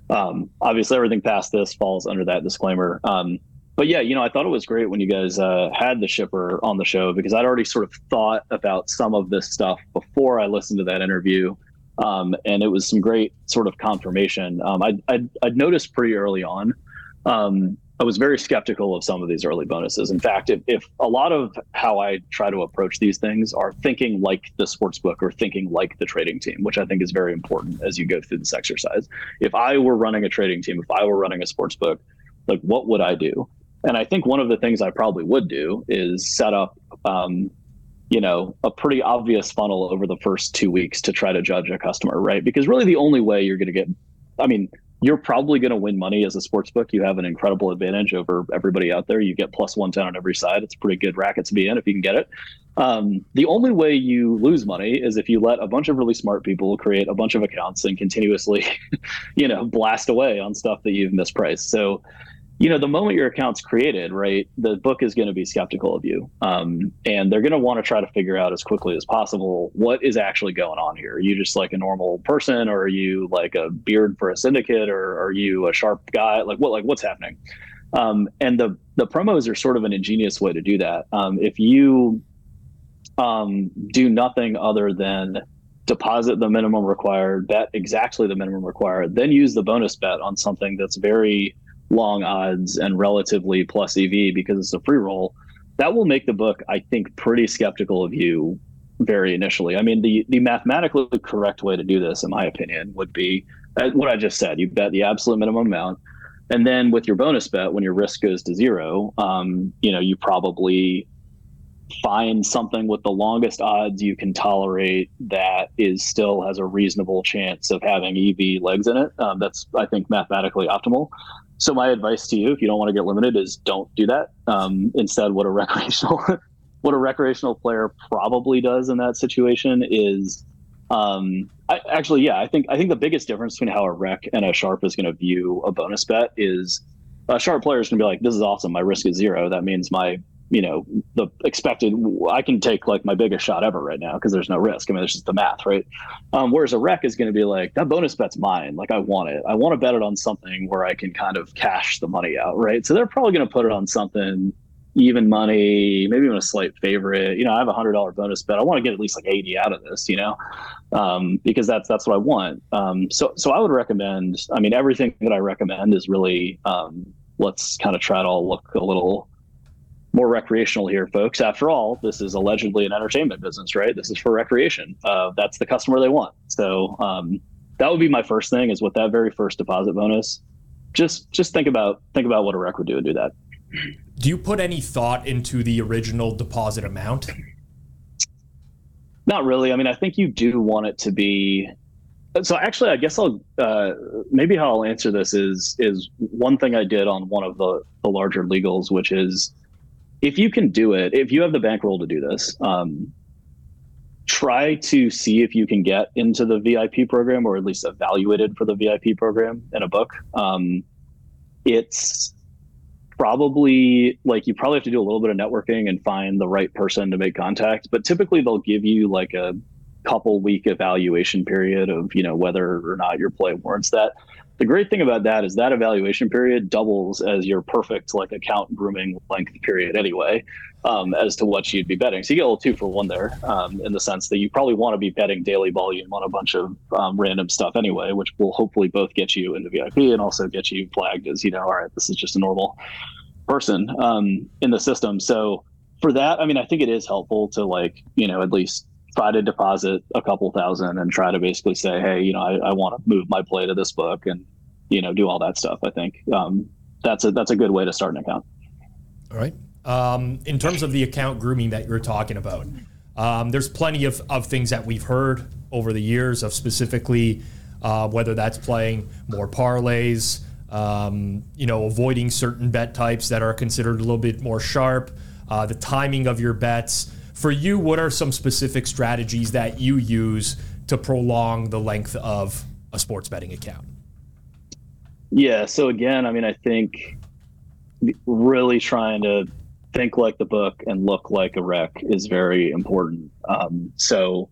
um, obviously, everything past this falls under that disclaimer. Um, but yeah, you know, I thought it was great when you guys uh, had the shipper on the show because I'd already sort of thought about some of this stuff before I listened to that interview. Um, and it was some great sort of confirmation. Um, I'd, I'd, I'd, noticed pretty early on. Um, I was very skeptical of some of these early bonuses. In fact, if, if, a lot of how I try to approach these things are thinking like the sports book or thinking like the trading team, which I think is very important as you go through this exercise. If I were running a trading team, if I were running a sports book, like what would I do? And I think one of the things I probably would do is set up, um, you know, a pretty obvious funnel over the first two weeks to try to judge a customer, right? Because really the only way you're going to get, I mean, you're probably going to win money as a sports book. You have an incredible advantage over everybody out there. You get plus 110 on every side. It's a pretty good racket to be in if you can get it. Um, the only way you lose money is if you let a bunch of really smart people create a bunch of accounts and continuously, you know, blast away on stuff that you've mispriced. So, you know, the moment your account's created, right, the book is going to be skeptical of you. Um, and they're going to want to try to figure out as quickly as possible what is actually going on here. Are you just like a normal person or are you like a beard for a syndicate or are you a sharp guy? Like what, like what's happening? Um, and the, the promos are sort of an ingenious way to do that. Um, if you um, do nothing other than deposit the minimum required, bet exactly the minimum required, then use the bonus bet on something that's very, long odds and relatively plus EV because it's a free roll, that will make the book, I think, pretty skeptical of you very initially. I mean, the the mathematically correct way to do this, in my opinion, would be uh, what I just said. You bet the absolute minimum amount, and then with your bonus bet, when your risk goes to zero, um, you know, you probably find something with the longest odds you can tolerate that is still has a reasonable chance of having EV legs in it. Um, that's I think mathematically optimal. So my advice to you, if you don't want to get limited, is don't do that. Um, instead, what a recreational what a recreational player probably does in that situation is um, I, actually, yeah, I think I think the biggest difference between how a rec and a sharp is going to view a bonus bet is a sharp player is going to be like, "This is awesome. My risk is zero. That means my you know the expected i can take like my biggest shot ever right now because there's no risk. I mean it's just the math right? Um, whereas a rec is going to be like that bonus bet's mine. Like i want it. I want to bet it on something where i can kind of cash the money out right? So they're probably going to put it on something even money maybe even a slight favorite. You know i have a hundred dollar bonus bet. I want to get at least like 80 out of this you know? Um, because that's that's what i want. Um, so so i would recommend i mean everything that i recommend is really um, let's kind of try to all look a little more recreational here, folks. After all, this is allegedly an entertainment business, right? This is for recreation. Uh, that's the customer they want. So um, that would be my first thing. Is with that very first deposit bonus, just just think about think about what a rec would do and do that. Do you put any thought into the original deposit amount? Not really. I mean, I think you do want it to be. So actually, I guess I'll uh, maybe how I'll answer this is is one thing I did on one of the the larger legals, which is if you can do it, if you have the bankroll to do this, um, try to see if you can get into the VIP program or at least evaluated for the VIP program in a book. Um, it's probably like you probably have to do a little bit of networking and find the right person to make contact, but typically they'll give you like a couple week evaluation period of you know whether or not your play warrants that the great thing about that is that evaluation period doubles as your perfect like account grooming length period anyway, um, as to what you'd be betting. So you get a little two for one there, um, in the sense that you probably want to be betting daily volume on a bunch of um, random stuff anyway, which will hopefully both get you into VIP and also get you flagged as you know, all right, this is just a normal person um, in the system. So for that, I mean, I think it is helpful to like you know at least try to deposit a couple thousand and try to basically say, hey, you know, I, I want to move my play to this book and you know do all that stuff. I think um, that's a that's a good way to start an account. All right. Um, in terms of the account grooming that you're talking about, um, there's plenty of, of things that we've heard over the years of specifically uh, whether that's playing more parlays, um, you know, avoiding certain bet types that are considered a little bit more sharp, uh, the timing of your bets. For you, what are some specific strategies that you use to prolong the length of a sports betting account? Yeah. So again, I mean, I think really trying to think like the book and look like a rec is very important. Um, so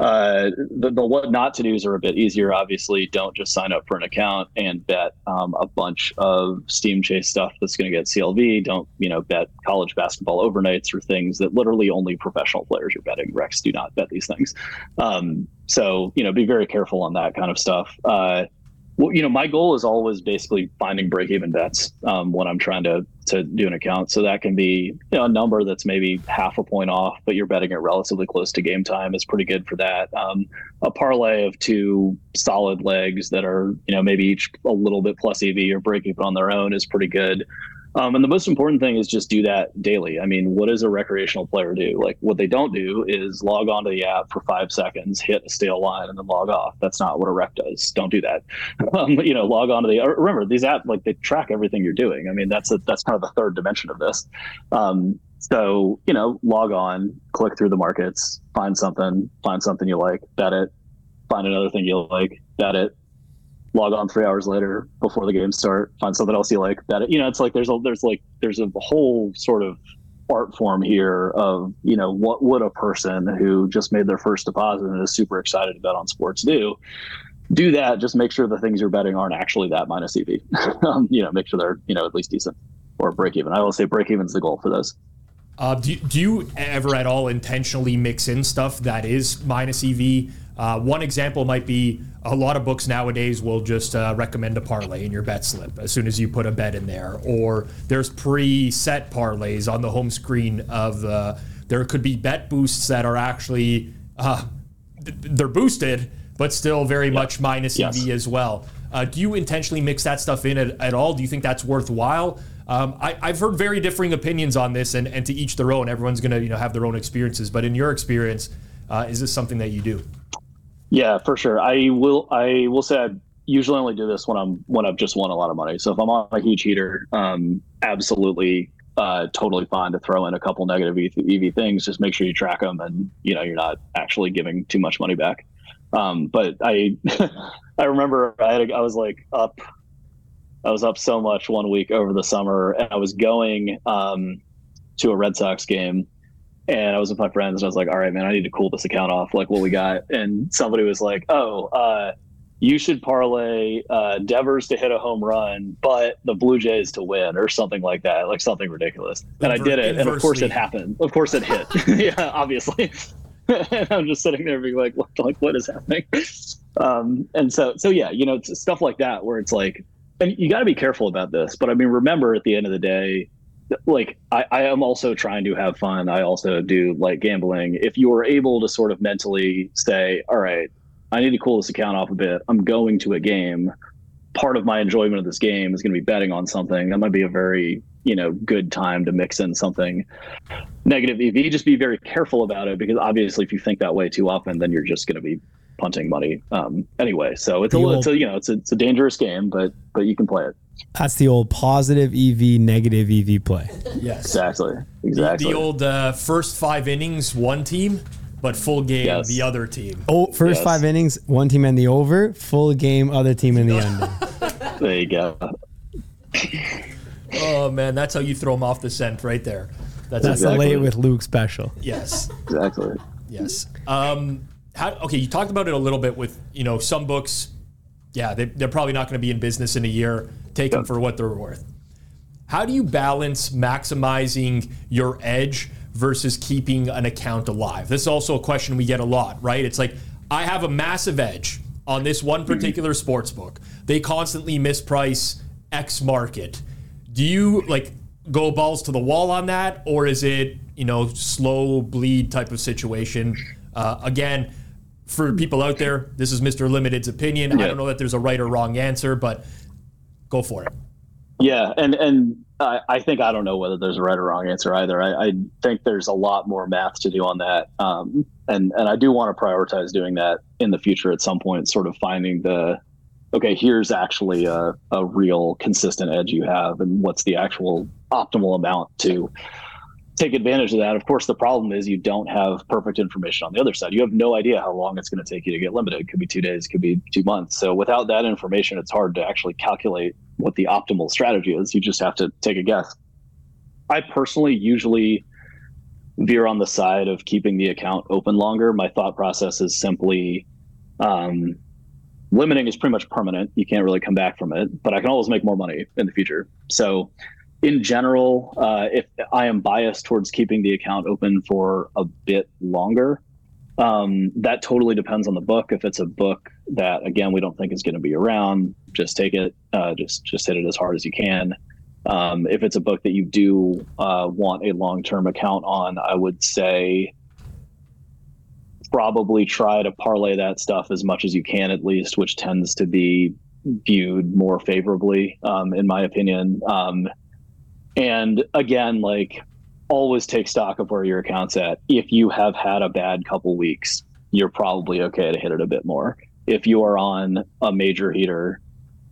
uh, the, the what not to do's are a bit easier. Obviously, don't just sign up for an account and bet um, a bunch of Steam Chase stuff that's going to get CLV. Don't you know bet college basketball overnights or things that literally only professional players are betting. Rex, do not bet these things. Um, so you know, be very careful on that kind of stuff. Uh, well, you know, my goal is always basically finding break-even bets um, when I'm trying to to do an account. So that can be you know, a number that's maybe half a point off, but you're betting it relatively close to game time is pretty good for that. Um, a parlay of two solid legs that are you know maybe each a little bit plus EV or break even on their own is pretty good. Um, and the most important thing is just do that daily. I mean, what does a recreational player do? Like, what they don't do is log onto the app for five seconds, hit a stale line, and then log off. That's not what a rec does. Don't do that. Um, you know, log onto the. Remember, these apps like they track everything you're doing. I mean, that's a, that's kind of the third dimension of this. Um, so you know, log on, click through the markets, find something, find something you like, bet it, find another thing you like, bet it, log on three hours later before the game start, find something else you like. That you know, it's like there's a there's like there's a whole sort of art form here of you know what would a person who just made their first deposit and is super excited to bet on sports do? Do that just make sure the things you're betting aren't actually that minus ev um, you know make sure they're you know at least decent or break even. I will say break even is the goal for those. Uh, do, do you ever at all intentionally mix in stuff that is minus ev uh, one example might be a lot of books nowadays will just uh, recommend a parlay in your bet slip as soon as you put a bet in there, or there's pre-set parlays on the home screen of the. There could be bet boosts that are actually uh, they're boosted, but still very yep. much minus yes. EV as well. Uh, do you intentionally mix that stuff in at, at all? Do you think that's worthwhile? Um, I, have heard very differing opinions on this, and, and to each their own. Everyone's going to you know have their own experiences, but in your experience, uh, is this something that you do? Yeah, for sure. I will. I will say I usually only do this when I'm when I've just won a lot of money. So if I'm on a huge heater, um, absolutely, uh, totally fine to throw in a couple negative EV things. Just make sure you track them, and you know you're not actually giving too much money back. Um, but I, I remember I had a, I was like up, I was up so much one week over the summer, and I was going um, to a Red Sox game and I was with my friends and I was like, all right, man, I need to cool this account off. Like what we got. And somebody was like, oh, uh, you should parlay uh, Devers to hit a home run, but the Blue Jays to win or something like that, like something ridiculous. And I did it. And of course it happened. Of course it hit. yeah, obviously. and I'm just sitting there being like, what, like, what is happening? Um, and so, so yeah, you know, stuff like that where it's like, and you got to be careful about this. But I mean, remember at the end of the day, like I, I am also trying to have fun. I also do like gambling. If you are able to sort of mentally say, all right, I need to cool this account off a bit. I'm going to a game. Part of my enjoyment of this game is going to be betting on something. That might be a very, you know, good time to mix in something negative EV. Just be very careful about it because obviously, if you think that way too often, then you're just going to be punting money um, anyway. So it's a, little, it's a, you know, it's a, it's a dangerous game, but but you can play it. That's the old positive EV, negative EV play. Yes, exactly, exactly. The, the old uh, first five innings, one team, but full game, yes. the other team. Oh, first yes. five innings, one team and the over, full game, other team in the under. there you go. oh man, that's how you throw them off the scent, right there. That's, that's exactly. late with Luke special. Yes, exactly. Yes. Um, how, okay, you talked about it a little bit with you know some books yeah, they, are probably not going to be in business in a year. Take them for what they're worth. How do you balance maximizing your edge versus keeping an account alive? This is also a question we get a lot, right? It's like, I have a massive edge on this one particular sports book. They constantly misprice X market. do you like go balls to the wall on that, or is it you know slow bleed type of situation? Uh, again, for people out there, this is Mr. Liimited's opinion. I don't know that there's a right or wrong answer, but go for it. Yeah, and and I, I think I don't know whether there's a right or wrong answer either. I, I think there's a lot more math to do on that, um, and and I do want to prioritize doing that in the future at some point. Sort of finding the okay, here's actually a, a real consistent edge you have, and what's the actual optimal amount to take advantage of that. Of course, the problem is you don't have perfect information on the other side. You have no idea how long it's going to take you to get limited. It could be two days, could be two months. So without that information, it's hard to actually calculate what the optimal strategy is. You just have to take a guess. I personally usually veer on the side of keeping the account open longer. My thought process is simply um, limiting is pretty much permanent. You can't really come back from it, but I can always make more money in the future. So, in general, uh, if I am biased towards keeping the account open for a bit longer, um, that totally depends on the book. If it's a book that again we don't think is going to be around, just take it. Uh, just just hit it as hard as you can. Um, if it's a book that you do uh, want a long term account on, I would say probably try to parlay that stuff as much as you can, at least, which tends to be viewed more favorably, um, in my opinion. Um, and again, like always take stock of where your account's at. If you have had a bad couple weeks, you're probably okay to hit it a bit more. If you are on a major heater,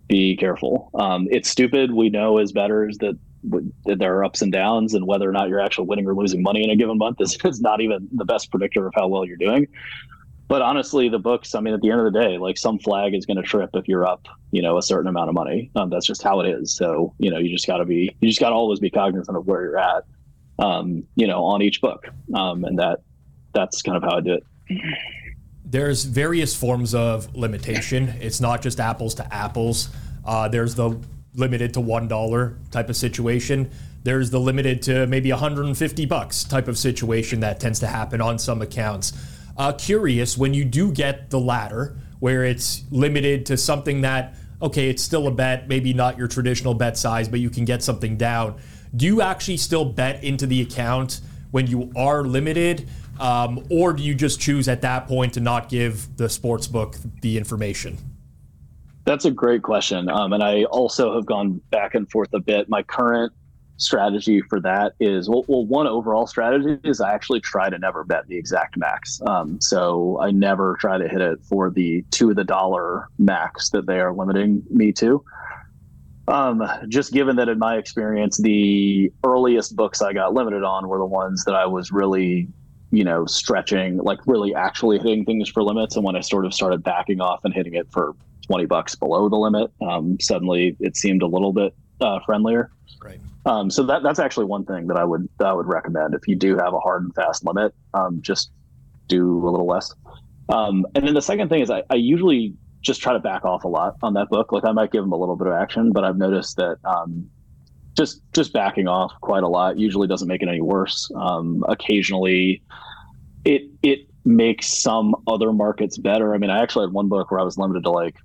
be careful. Um, it's stupid. We know as bettors that, w- that there are ups and downs, and whether or not you're actually winning or losing money in a given month is, is not even the best predictor of how well you're doing. But honestly, the books, I mean, at the end of the day, like some flag is going to trip if you're up, you know, a certain amount of money. Um, that's just how it is. So, you know, you just got to be, you just got to always be cognizant of where you're at, um, you know, on each book. Um, and that, that's kind of how I do it. there's various forms of limitation. It's not just apples to apples. Uh, there's the limited to one dollar type of situation. There's the limited to maybe 150 bucks type of situation that tends to happen on some accounts. Uh, curious when you do get the latter, where it's limited to something that okay, it's still a bet, maybe not your traditional bet size, but you can get something down. Do you actually still bet into the account when you are limited? Um, or do you just choose at that point to not give the sports book the information? That's a great question. Um, and I also have gone back and forth a bit. My current strategy for that is well, well, one overall strategy is I actually try to never bet the exact max. Um, so I never try to hit it for the two of the dollar max that they are limiting me to. Um, just given that in my experience, the earliest books I got limited on were the ones that I was really, you know, stretching, like really actually hitting things for limits. And when I sort of started backing off and hitting it for 20 bucks below the limit, um, suddenly it seemed a little bit uh, friendlier. Right. Um, so that that's actually one thing that I would that I would recommend if you do have a hard and fast limit, um, just do a little less. Um, and then the second thing is I, I usually just try to back off a lot on that book. Like I might give them a little bit of action, but I've noticed that um, just just backing off quite a lot usually doesn't make it any worse. Um, occasionally, it it makes some other markets better. I mean, I actually had one book where I was limited to like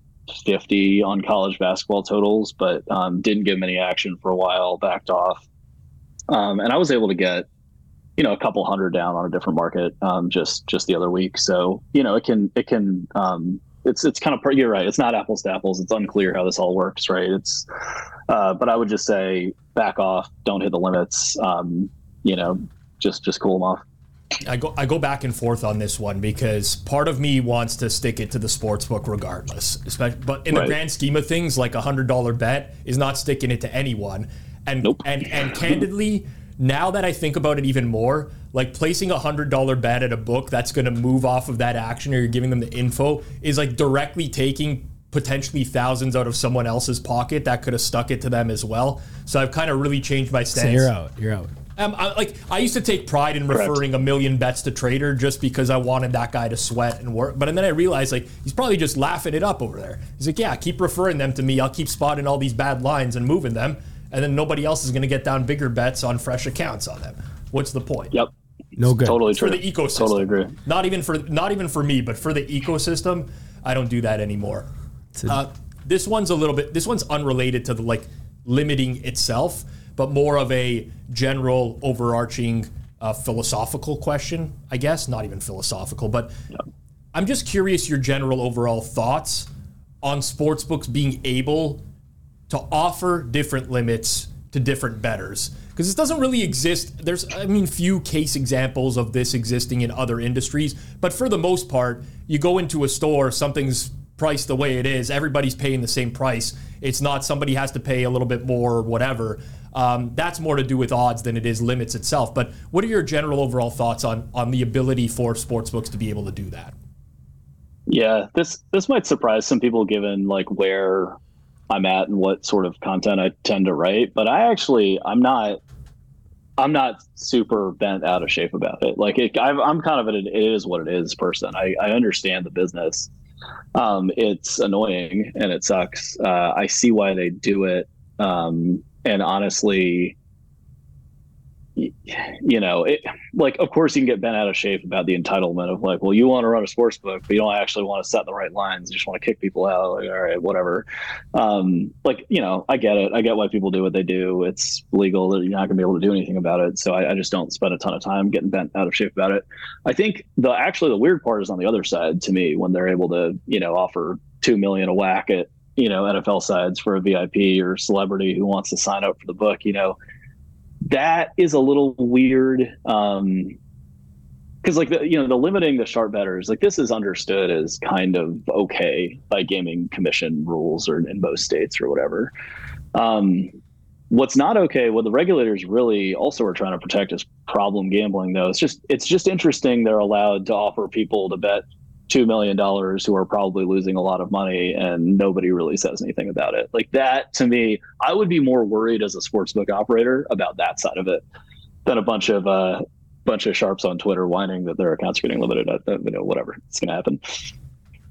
50 on college basketball totals, but um, didn't give them any action for a while, backed off. Um, and I was able to get, you know, a couple hundred down on a different market um, just just the other week. So, you know, it can it can um, it's it's kind of you're right. It's not apples to apples. It's unclear how this all works, right? It's uh, but I would just say back off, don't hit the limits. Um, you know, just just cool them off. I go I go back and forth on this one because part of me wants to stick it to the sports book regardless. Especially, but in the Right. grand scheme of things, like a hundred dollar bet is not sticking it to anyone. And Nope. and and candidly, now that I think about it even more, like placing a hundred dollar bet at a book that's going to move off of that action, or you're giving them the info, is like directly taking potentially thousands out of someone else's pocket that could have stuck it to them as well. So I've kind of really changed my stance. So you're out. You're out. Um, I, like I used to take pride in Correct. referring a million bets to Trader just because I wanted that guy to sweat and work. But and then I realized like he's probably just laughing it up over there. He's like, yeah, keep referring them to me. I'll keep spotting all these bad lines and moving them, and then nobody else is going to get down bigger bets on fresh accounts on them. What's the point? Yep, No good. totally For true. the ecosystem. Totally agree. Not even for not even for me, but for the ecosystem, I don't do that anymore. a- Uh, this one's a little bit. This one's unrelated to the like limiting itself, but more of a general overarching uh, philosophical question, I guess. Not even philosophical, but I'm just curious your general overall thoughts on sportsbooks being able to offer different limits to different betters because this doesn't really exist. There's, I mean, few case examples of this existing in other industries, but for the most part, you go into a store, something's priced the way it is, everybody's paying the same price. It's not somebody has to pay a little bit more or whatever. Um, that's more to do with odds than it is limits itself. But what are your general overall thoughts on on the ability for sportsbooks to be able to do that? Yeah, this this might surprise some people given like where I'm at and what sort of content I tend to write, but I actually I'm not I'm not super bent out of shape about it. Like it, i am kind of an it is what it is person. I, I understand the business. Um, it's annoying and it sucks. Uh, I see why they do it. Um, and honestly, you know, it, like, of course, you can get bent out of shape about the entitlement of like, well, you want to run a sports book, but you don't actually want to set the right lines. You just want to kick people out. Like, all right, whatever. Um, like, you know, I get it. I get why people do what they do. It's legal that you're not going to be able to do anything about it. So I, I, just don't spend a ton of time getting bent out of shape about it. I think the actually the weird part is on the other side to me when they're able to, you know, offer two million a whack at you know NFL sides for a VIP or celebrity who wants to sign up for the book. You know that is a little weird. Um, because like the you know the limiting the sharp betters like this is understood as kind of okay by gaming commission rules or in most states or whatever um, what's not okay what the regulators really also are trying to protect is problem gambling though it's just it's just interesting they're allowed to offer people to bet two million dollars who are probably losing a lot of money and nobody really says anything about it like that to me i would be more worried as a sportsbook operator about that side of it than a bunch of uh bunch of sharps on twitter whining that their accounts are getting limited at you know whatever it's going to happen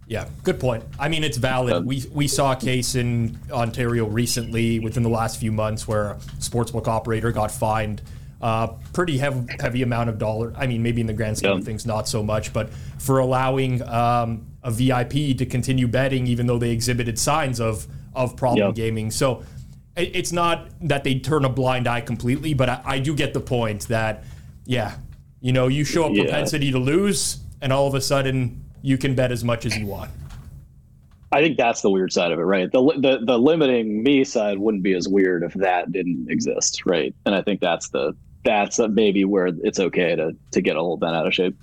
yeah, good point. I mean, it's valid. Um, we we saw a case in Ontario recently, within the last few months, where a sportsbook operator got fined uh, pretty heavy, heavy amount of dollar. I mean, maybe in the grand scheme of things, not so much, but for allowing um, a VIP to continue betting, even though they exhibited signs of of problem gaming. So it, it's not that they turn a blind eye completely, but I, I, do get the point that, yeah, you know, you show a propensity yeah. to lose, and all of a sudden you can bet as much as you want. I think that's the weird side of it, right? The, the the limiting me side wouldn't be as weird if that didn't exist, right? And I think that's the that's maybe where it's okay to to get a little bent out of shape.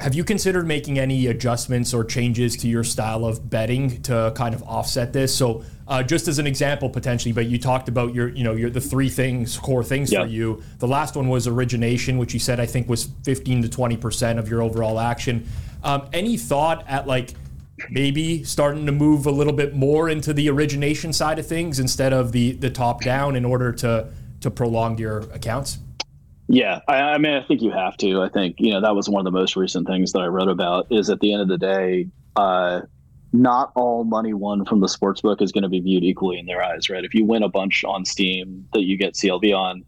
Have you considered making any adjustments or changes to your style of betting to kind of offset this? So, uh, just as an example, potentially, but you talked about your, you know, your the three things, core things for you. The last one was origination, which you said I think was 15 to 20 percent of your overall action. Um, any thought at like maybe starting to move a little bit more into the origination side of things instead of the the top down in order to to prolong your accounts? Yeah, I, I, mean, I think you have to. I think you know that was one of the most recent things that I wrote about. Is at the end of the day, uh, not all money won from the sports book is going to be viewed equally in their eyes, right? If you win a bunch on Steam that you get CLV on,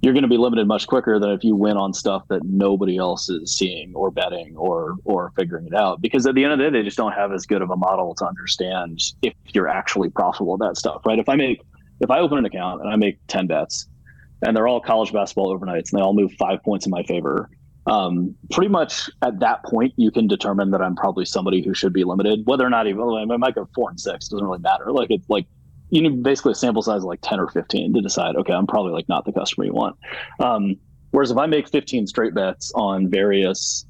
you're going to be limited much quicker than if you win on stuff that nobody else is seeing or betting or or figuring it out. Because at the end of the day, they just don't have as good of a model to understand if you're actually profitable at that stuff, right? If I make if I open an account and I make ten bets and they're all college basketball overnights, and they all move five points in my favor. Um, pretty much at that point, you can determine that I'm probably somebody who should be limited, whether or not even I might go four and six doesn't really matter. Like it's like you need basically a sample size of like 10 or 15 to decide, okay, I'm probably like not the customer you want. Um, whereas if I make 15 straight bets on various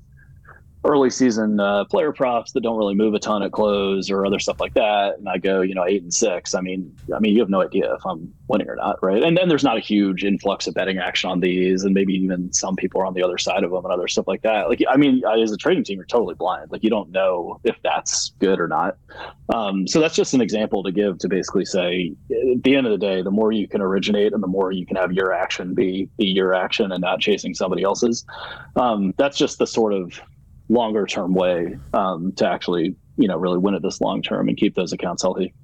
early season uh, player props that don't really move a ton at close or other stuff like that, and I go, you know, eight and six. I mean, I mean, you have no idea if I'm winning or not, right? And then there's not a huge influx of betting action on these, and maybe even some people are on the other side of them and other stuff like that. Like, I mean, as a trading team, you're totally blind. Like, you don't know if that's good or not. Um, so that's just an example to give to basically say, at the end of the day, the more you can originate and the more you can have your action be be your action and not chasing somebody else's. Um, that's just the sort of longer term way um, to actually you know really win it this long term and keep those accounts healthy.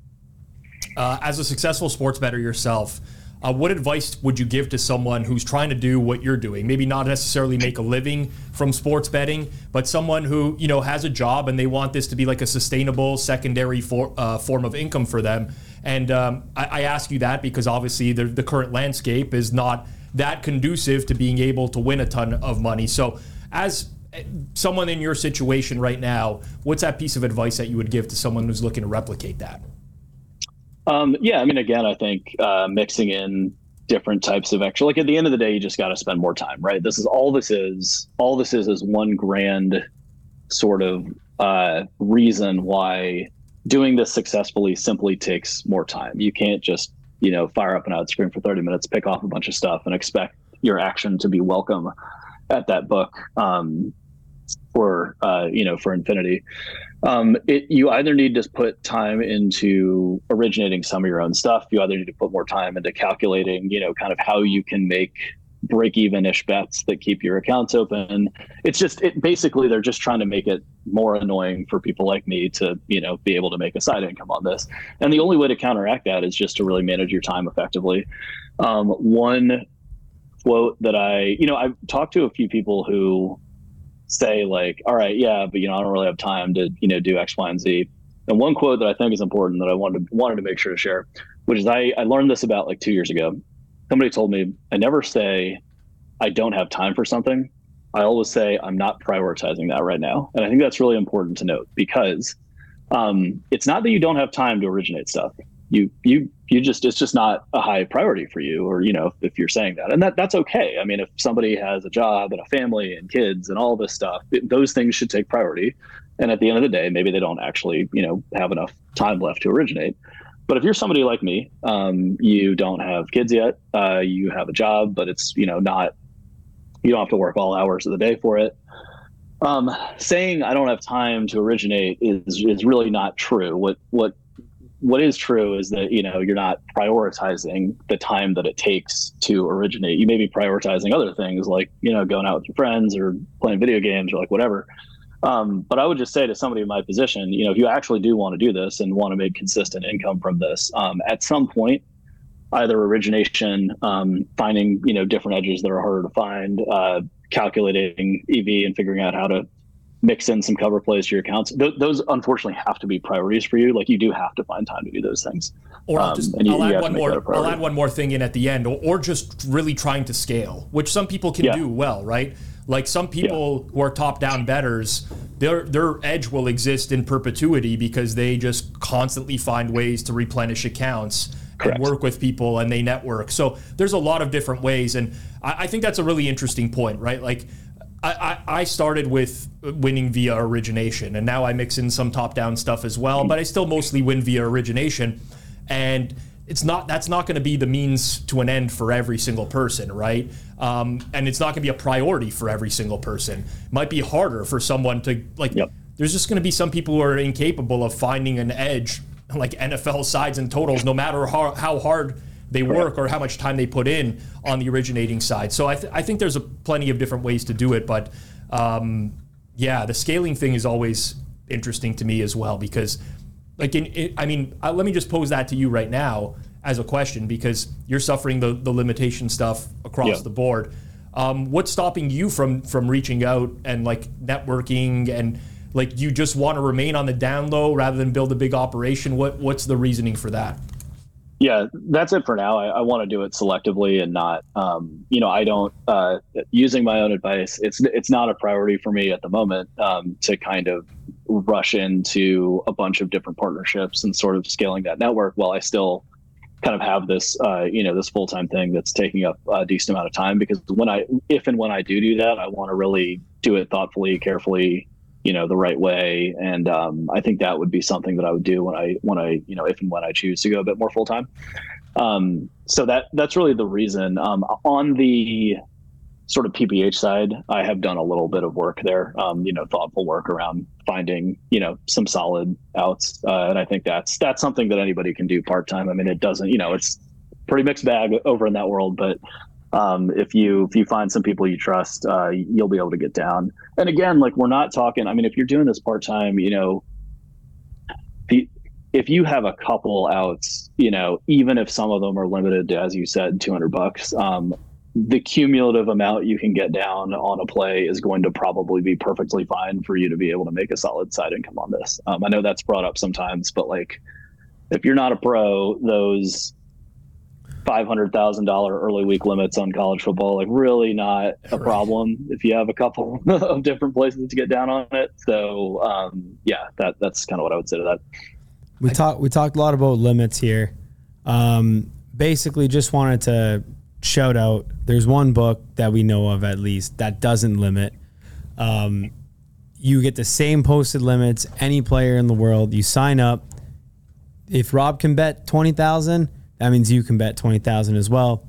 Uh, as a successful sports bettor yourself, uh, what advice would you give to someone who's trying to do what you're doing? Maybe not necessarily make a living from sports betting, but someone who you know has a job and they want this to be like a sustainable secondary for, uh, form of income for them. And um, I, I, ask you that because obviously the, the current landscape is not that conducive to being able to win a ton of money. So, as someone in your situation right now, what's that piece of advice that you would give to someone who's looking to replicate that? Um, yeah, I mean, again, I think uh, mixing in different types of extra, like at the end of the day, you just got to spend more time, right? This is all this is. All this is is one grand sort of uh, reason why doing this successfully simply takes more time. You can't just, you know, fire up an odds screen for 30 minutes, pick off a bunch of stuff, and expect your action to be welcome at that book. Um, for uh, you know for infinity. Um, it, you either need to put time into originating some of your own stuff. You either need to put more time into calculating you know kind of how you can make break even ish bets that keep your accounts open. It's just it basically they're just trying to make it more annoying for people like me to you know be able to make a side income on this. And the only way to counteract that is just to really manage your time effectively. Um, one quote that i you know i've talked to a few people who say like, all right, yeah, but you know, I don't really have time to, you know, do X, Y, and Z. And one quote that I think is important that I wanted to, wanted to make sure to share, which is I, I learned this about like two years ago. Somebody told me I never say I don't have time for something. I always say I'm not prioritizing that right now. And I think that's really important to note because um, it's not that you don't have time to originate stuff you you you just it's just not a high priority for you or you know if you're saying that. And that that's okay. I mean if somebody has a job and a family and kids and all this stuff it, those things should take priority. And at the end of the day maybe they don't actually you know have enough time left to originate. But if you're somebody like me um, you don't have kids yet uh, you have a job but it's you know not you don't have to work all hours of the day for it. Um, saying I don't have time to originate is is really not true. What what what is true is that you know you're not prioritizing the time that it takes to originate. You may be prioritizing other things like you know going out with your friends or playing video games or like whatever. Um, but I would just say to somebody in my position, you know, if you actually do want to do this and want to make consistent income from this, um, at some point, either origination, um, finding you know different edges that are harder to find, uh, calculating EV and figuring out how to mix in some cover plays to your accounts. Th- those unfortunately have to be priorities for you. Like you do have to find time to do those things. Or I'll um, just you, I'll add one more. I'll add one more thing in at the end, or, or just really trying to scale, which some people can yeah. do well, right? Like some people yeah. who are top-down betters, their their edge will exist in perpetuity because they just constantly find ways to replenish accounts. Correct. and work with people and they network. So there's a lot of different ways. And I, I, think that's a really interesting point, right? Like I, I started with winning via origination, and now I mix in some top-down stuff as well. But I still mostly win via origination, and it's not that's not going to be the means to an end for every single person, right? Um, and it's not going to be a priority for every single person. It might be harder for someone to like. Yep. There's just going to be some people who are incapable of finding an edge, like NFL sides and totals, no matter how, how hard they work or how much time they put in on the originating side. So I, th- I think there's a plenty of different ways to do it, but um, yeah, the scaling thing is always interesting to me as well because, like, in, it, I mean, uh, let me just pose that to you right now as a question because you're suffering the the limitation stuff across yeah. the board. Um, what's stopping you from from reaching out and like networking and like you just want to remain on the down low rather than build a big operation? What what's the reasoning for that? Yeah, that's it for now. I, I want to do it selectively and not, um, you know, I don't uh, using my own advice. It's it's not a priority for me at the moment um, to kind of rush into a bunch of different partnerships and sort of scaling that network while I still kind of have this, uh, you know, this full time thing that's taking up a decent amount of time. Because when I, if and when I do do that, I want to really do it thoughtfully, carefully, you know the right way. And um, i think that would be something that i would do when i when i you know if and when i choose to go a bit more full time um, so that that's really the reason. Um, on the sort of pph side i have done a little bit of work there um, you know thoughtful work around finding you know some solid outs. Uh, and i think that's that's something that anybody can do part-time. I mean it doesn't you know it's pretty mixed bag over in that world but um, if you if you find some people you trust, uh, you'll be able to get down. And again, like we're not talking. I mean, if you're doing this part time, you know, if you have a couple outs, you know, even if some of them are limited to, as you said, 200 bucks, um, the cumulative amount you can get down on a play is going to probably be perfectly fine for you to be able to make a solid side income on this. Um, I know that's brought up sometimes, but like if you're not a pro, those five hundred thousand dollar early week limits on college football like really not a problem if you have a couple of different places to get down on it. So um, yeah, that that's kind of what I would say to that. We talked we talked a lot about limits here. Um, basically, just wanted to shout out. There's one book that we know of at least that doesn't limit. Um, you get the same posted limits any player in the world. You sign up. If Rob can bet twenty thousand, that means you can bet twenty thousand as well.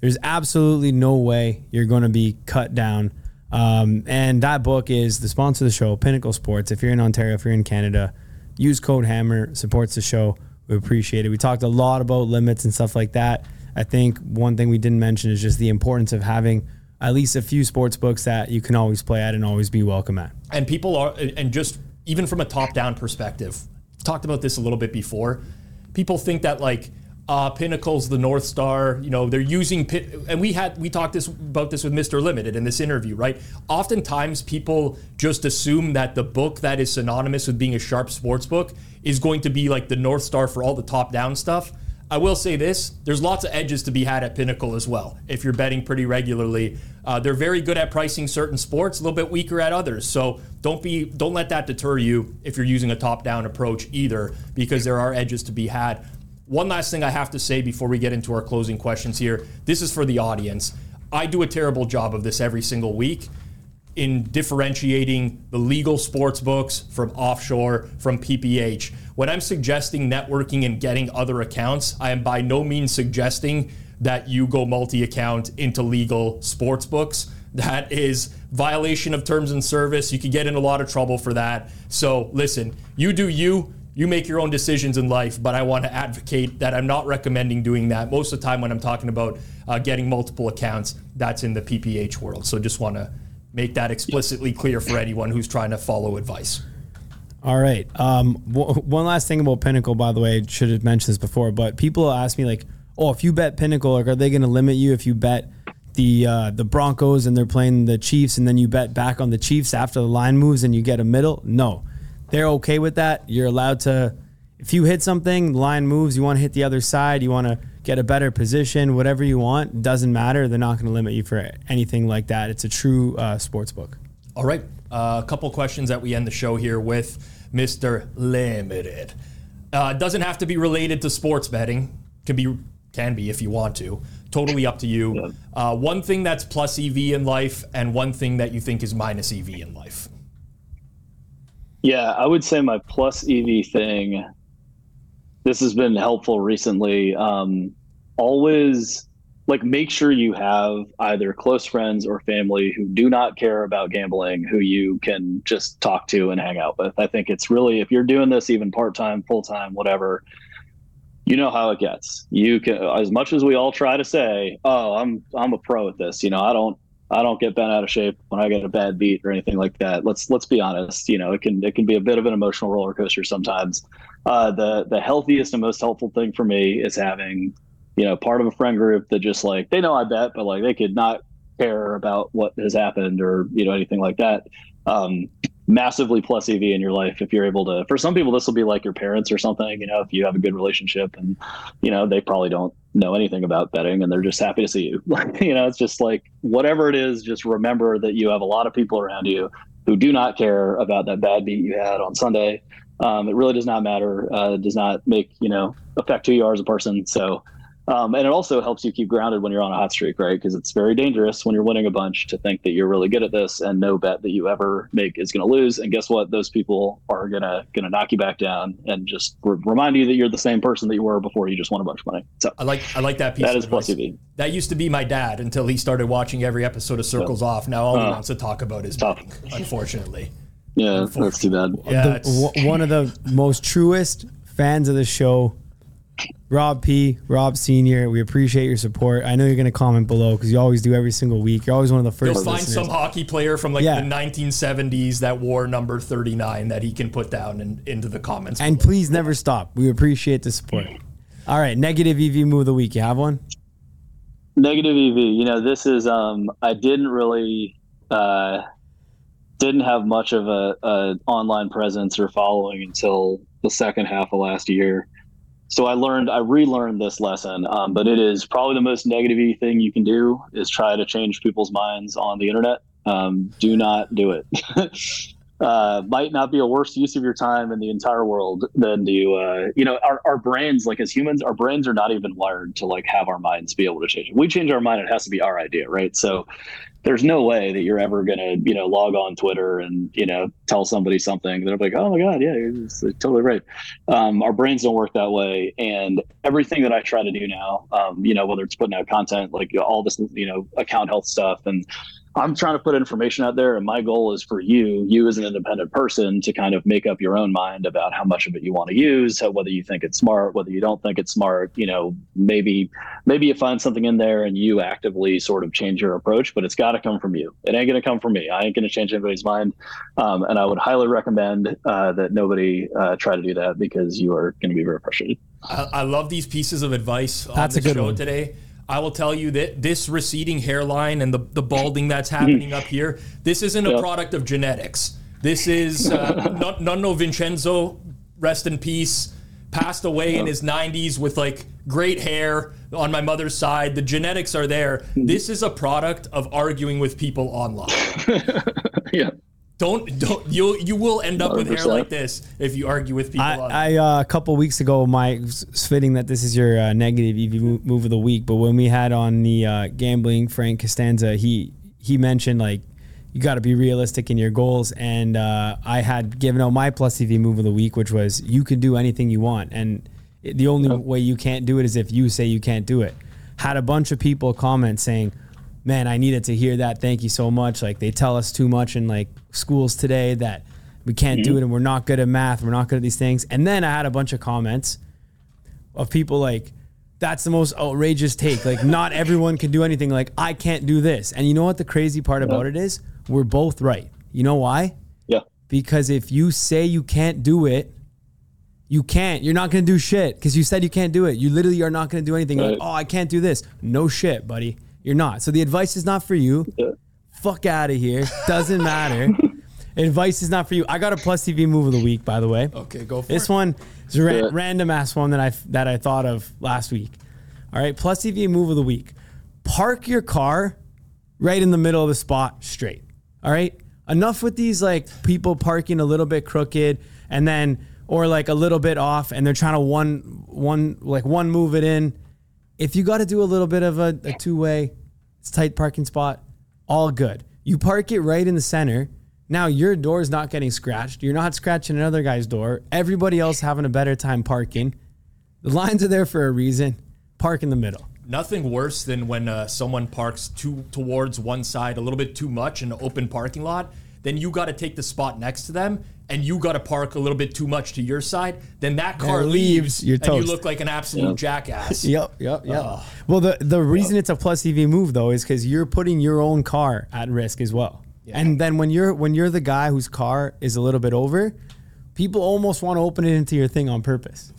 There's absolutely no way you're going to be cut down. Um, and that book is the sponsor of the show, Pinnacle Sports. If you're in Ontario, if you're in Canada, use code Hammer. Supports the show. We appreciate it. We talked a lot about limits and stuff like that. I think one thing we didn't mention is just the importance of having at least a few sports books that you can always play at and always be welcome at. And people are, and just even from a top down perspective, talked about this a little bit before. People think that like uh, Pinnacle's the North Star. You know, they're using and we had we talked this about this with Mr. Liimited in this interview, right? Oftentimes, people just assume that the book that is synonymous with being a sharp sports book is going to be like the North Star for all the top down stuff. I will say this: there's lots of edges to be had at Pinnacle as well. If you're betting pretty regularly, uh, they're very good at pricing certain sports, a little bit weaker at others. So don't be don't let that deter you if you're using a top-down approach either, because there are edges to be had. One last thing I have to say before we get into our closing questions here. This is for the audience. I do a terrible job of this every single week in differentiating the legal sports books from offshore, from PPH. When I'm suggesting networking and getting other accounts, I am by no means suggesting that you go multi account into legal sports books. That is violation of terms and service. You could get in a lot of trouble for that. So listen, you do you you make your own decisions in life, but I want to advocate that I'm not recommending doing that. Most of the time, when I'm talking about uh, getting multiple accounts, that's in the PPH world. So just want to make that explicitly clear for anyone who's trying to follow advice. All right. Um, w- one last thing about Pinnacle, by the way, should have mentioned this before, but people ask me like, "Oh, if you bet Pinnacle, like, are they going to limit you if you bet the uh, the Broncos and they're playing the Chiefs, and then you bet back on the Chiefs after the line moves and you get a middle?" No they're okay with that. You're allowed to, if you hit something, the line moves, you want to hit the other side, you want to get a better position, whatever you want, doesn't matter. They're not going to limit you for anything like that. It's a true uh, sports book. All right. Uh, a couple questions that we end the show here with Mr. Liimited. Uh, doesn't have to be related to sports betting. Can be can be if you want to. Totally up to you. Uh, one thing that's plus EV in life, and one thing that you think is minus EV in life. Yeah, I would say my plus EV thing. This has been helpful recently. Um, always like make sure you have either close friends or family who do not care about gambling who you can just talk to and hang out with. I think it's really if you're doing this even part time, full time, whatever, you know how it gets. You can as much as we all try to say, "Oh, I'm I'm a pro at this." You know, I don't I don't get bent out of shape when I get a bad beat or anything like that. Let's let's be honest. You know, it can it can be a bit of an emotional roller coaster sometimes. Uh, the the healthiest and most helpful thing for me is having, you know, part of a friend group that just like they know I bet, but like they could not care about what has happened or you know anything like that. Um, massively plus EV in your life if you're able to. For some people, this will be like your parents or something. You know, if you have a good relationship and you know they probably don't know anything about betting and they're just happy to see you. You know, it's just like whatever it is. Just remember that you have a lot of people around you who do not care about that bad beat you had on Sunday. Um, it really does not matter. Uh, does not make you know affect who you are as a person. So um, and it also helps you keep grounded when you're on a hot streak, right? Because it's very dangerous when you're winning a bunch to think that you're really good at this and no bet that you ever make is going to lose. And guess what? Those people are gonna gonna knock you back down and just re- remind you that you're the same person that you were before you just won a bunch of money. So I like I like that piece. That is plus EV. That used to be my dad until he started watching every episode of Circles yeah. Off. Now all uh, he wants to talk about is betting, unfortunately. Yeah, that's too bad. Yeah, the, one of the most truest fans of the show Rob P, Rob Senior, we appreciate your support. I know you're going to comment below because you always do every single week. You're always one of the 1st You'll find listeners. some hockey player from like yeah. the 1970s that wore number 39 that he can put down in, into the comments. And below. please never stop. We appreciate the support. All right, negative EV move of the week. You have one? Negative EV. You know, this is um I didn't really uh didn't have much of a, a online presence or following until the second half of last year so I learned, I relearned this lesson, um, but it is probably the most negative thing you can do is try to change people's minds on the internet. Um, do not do it. uh, might not be a worse use of your time in the entire world than to, uh, you know, our, our brains, like as humans, our brains are not even wired to like have our minds be able to change. We change our mind, it has to be our idea, right? So there's no way that you're ever going to, you know, log on Twitter and, you know, tell somebody something. They're like, oh my God, yeah, you're totally right. Um, our brains don't work that way. And everything that I try to do now, um, you know, whether it's putting out content, like all this, you know, account health stuff and I'm trying to put information out there, and my goal is for you, you as an independent person, to kind of make up your own mind about how much of it you want to use, whether you think it's smart, whether you don't think it's smart. You know, maybe maybe you find something in there and you actively sort of change your approach, but it's got to come from you. It ain't going to come from me. I ain't going to change anybody's mind, um, and I would highly recommend uh, that nobody uh, try to do that because you are going to be very frustrated. I, I, love these pieces of advice on that's the a good show one. today. I will tell you that this receding hairline and the, the balding that's happening up here, this isn't a product of genetics. This is uh, Nonno Vincenzo, rest in peace, passed away in his 90s with like great hair on my mother's side. The genetics are there. This is a product of arguing with people online. yeah. Don't don't you you will end up 100%. with hair like this if you argue with people. I, I uh, a couple weeks ago, my it's fitting that this is your uh, negative EV move of the week. But when we had on the uh, gambling, Frank Costanza, he he mentioned like you got to be realistic in your goals, and uh, I had given out my plus EV move of the week, which was you can do anything you want, and the only way you can't do it is if you say you can't do it. Had a bunch of people comment saying man, I needed to hear that. Thank you so much. Like they tell us too much in like schools today that we can't mm-hmm. do it and we're not good at math. We're not good at these things. And then I had a bunch of comments of people like, that's the most outrageous take. Like not everyone can do anything. Like I can't do this. And you know what the crazy part about it is? We're both right. You know why? Yeah. Because if you say you can't do it, you can't. You're not going to do shit because you said you can't do it. You literally are not going to do anything. Right. Like, oh, I can't do this. No shit, buddy. You're not. So the advice is not for you. Yeah. Fuck out of here. Doesn't matter. advice is not for you. I got a plus EV move of the week, by the way. Okay, go for this it. This one is a ra- random ass one that I that I thought of last week. All right, plus EV move of the week. Park your car right in the middle of the spot straight. All right? Enough with these like people parking a little bit crooked and then or like a little bit off and they're trying to one one like one move it in if you got to do a little bit of a, a two way, it's tight parking spot, all good. You park it right in the center. Now your door is not getting scratched. You're not scratching another guy's door. Everybody else having a better time parking. The lines are there for a reason. Park in the middle. Nothing worse than when uh, someone parks too towards one side a little bit too much in an open parking lot. Then you got to take the spot next to them, and you got to park a little bit too much to your side, then that car leaves, and you look like an absolute yep. jackass. yep, yep, yep. Uh, well, the the reason yep. it's a plus EV move though is because you're putting your own car at risk as well. Yeah. And then when you're when you're the guy whose car is a little bit over, people almost want to open it into your thing on purpose.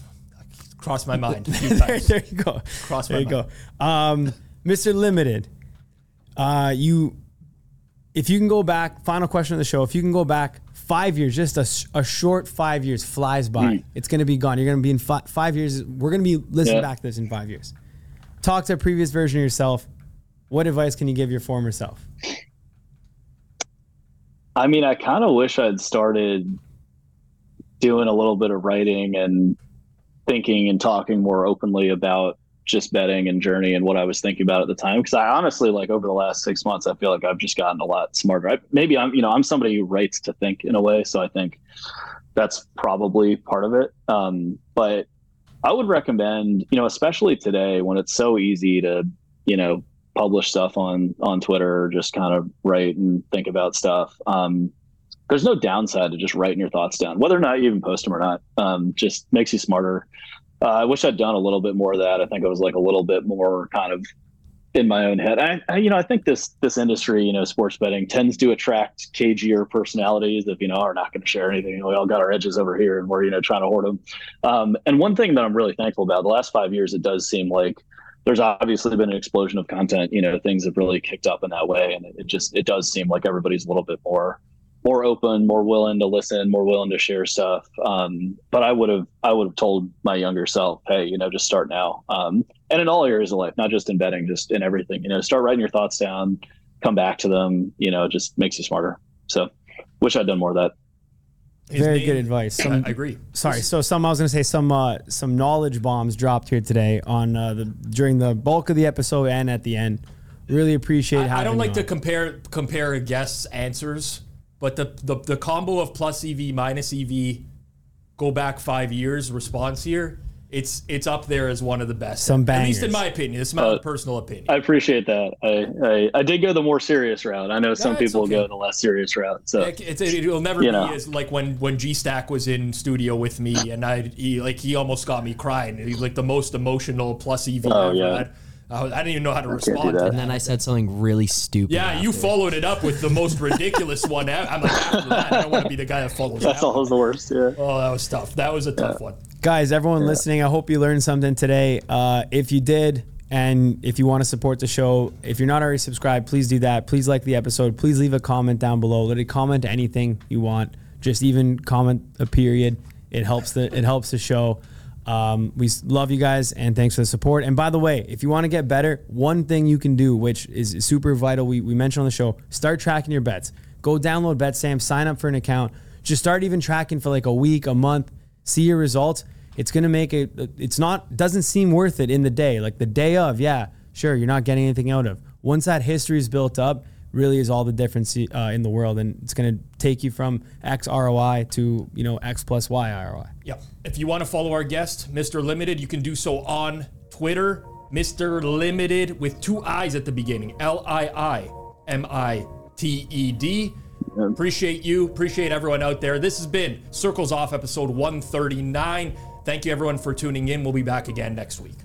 Cross my mind. there, there, you go. Cross my mind. there you mind. go. Um, Mr. Liimited, uh, you, if you can go back, final question of the show. If you can go back five years, just a, a short five years flies by. Mm. It's going to be gone. You're going to be in fi- five years. We're going to be listening yeah. back to this in five years. Talk to a previous version of yourself. What advice can you give your former self? I mean, I kind of wish I'd started doing a little bit of writing and thinking and talking more openly about just betting and journey and what I was thinking about at the time. Because I honestly, like over the last six months, I feel like I've just gotten a lot smarter. I, maybe I'm, you know, I'm somebody who writes to think in a way, so I think that's probably part of it. Um, but I would recommend, you know, especially today when it's so easy to, you know, publish stuff on on Twitter or just kind of write and think about stuff. Um, there's no downside to just writing your thoughts down, whether or not you even post them or not. Um, just makes you smarter. Uh, I wish I'd done a little bit more of that. I think I was like a little bit more kind of in my own head. I, I, you know, I think this this industry, you know, sports betting tends to attract cagier personalities that you know are not going to share anything. You know, we all got our edges over here, and we're you know trying to hoard them. Um, and one thing that I'm really thankful about the last five years, it does seem like there's obviously been an explosion of content. You know, things have really kicked up in that way, and it, it just it does seem like everybody's a little bit more more open, more willing to listen, more willing to share stuff. Um, but I would have, I would have told my younger self, hey, you know, just start now. Um, and in all areas of life, not just in betting, just in everything. You know, start writing your thoughts down, come back to them. You know, just makes you smarter. So, wish I'd done more of that. His Very name- good advice. I, Some, I agree. sorry, so some I was gonna say some uh, some knowledge bombs dropped here today on uh, the during the bulk of the episode and at the end. Really appreciate I, I don't like you to compare compare a guest's answers, but the, the the combo of plus EV minus EV, go back five years response here. It's it's up there as one of the best. Some At least in my opinion. This is my Uh, personal opinion. I appreciate that. I, I, I did go the more serious route. I know some people okay. go the less serious route. So it's, it'll never You be know. as like when when G Stack was in studio with me, and I he, like he almost got me crying. He's like the most emotional plus EV. Oh, ever. yeah. I, I, was- I didn't even know how to do respond. that. to And then I said something really stupid. Yeah, you followed it up with the most ridiculous one. ever. I'm like, after that, I don't want to be the guy that follows that's that. always the worst. Yeah. Oh, that was tough. That was a tough one. Guys, everyone listening, I hope you learned something today. Uh, if you did, and if you want to support the show, if you're not already subscribed, please do that. Please like the episode. Please leave a comment down below. Literally comment anything you want. Just even comment a period. It helps the it helps the show. Um, we love you guys and thanks for the support. And by the way, if you want to get better, one thing you can do, which is super vital, we, we mentioned on the show, start tracking your bets. Go download BetStamp, sign up for an account. Just start even tracking for like a week, a month, see your results. It's gonna make it. It's not doesn't seem worth it in the day. Like the day of, yeah, sure, you're not getting anything out of. Once that history is built up, really is all the difference uh, in the world, and it's gonna take you from X ROI to you know X plus Y ROI. Yep. If you want to follow our guest, Mr. Liimited, you can do so on Twitter, Mr. Liimited with two I's at the beginning. L I I M I T E D. Appreciate you. Appreciate everyone out there. This has been Circles Off episode 139. Thank you everyone for tuning in. We'll be back again next week.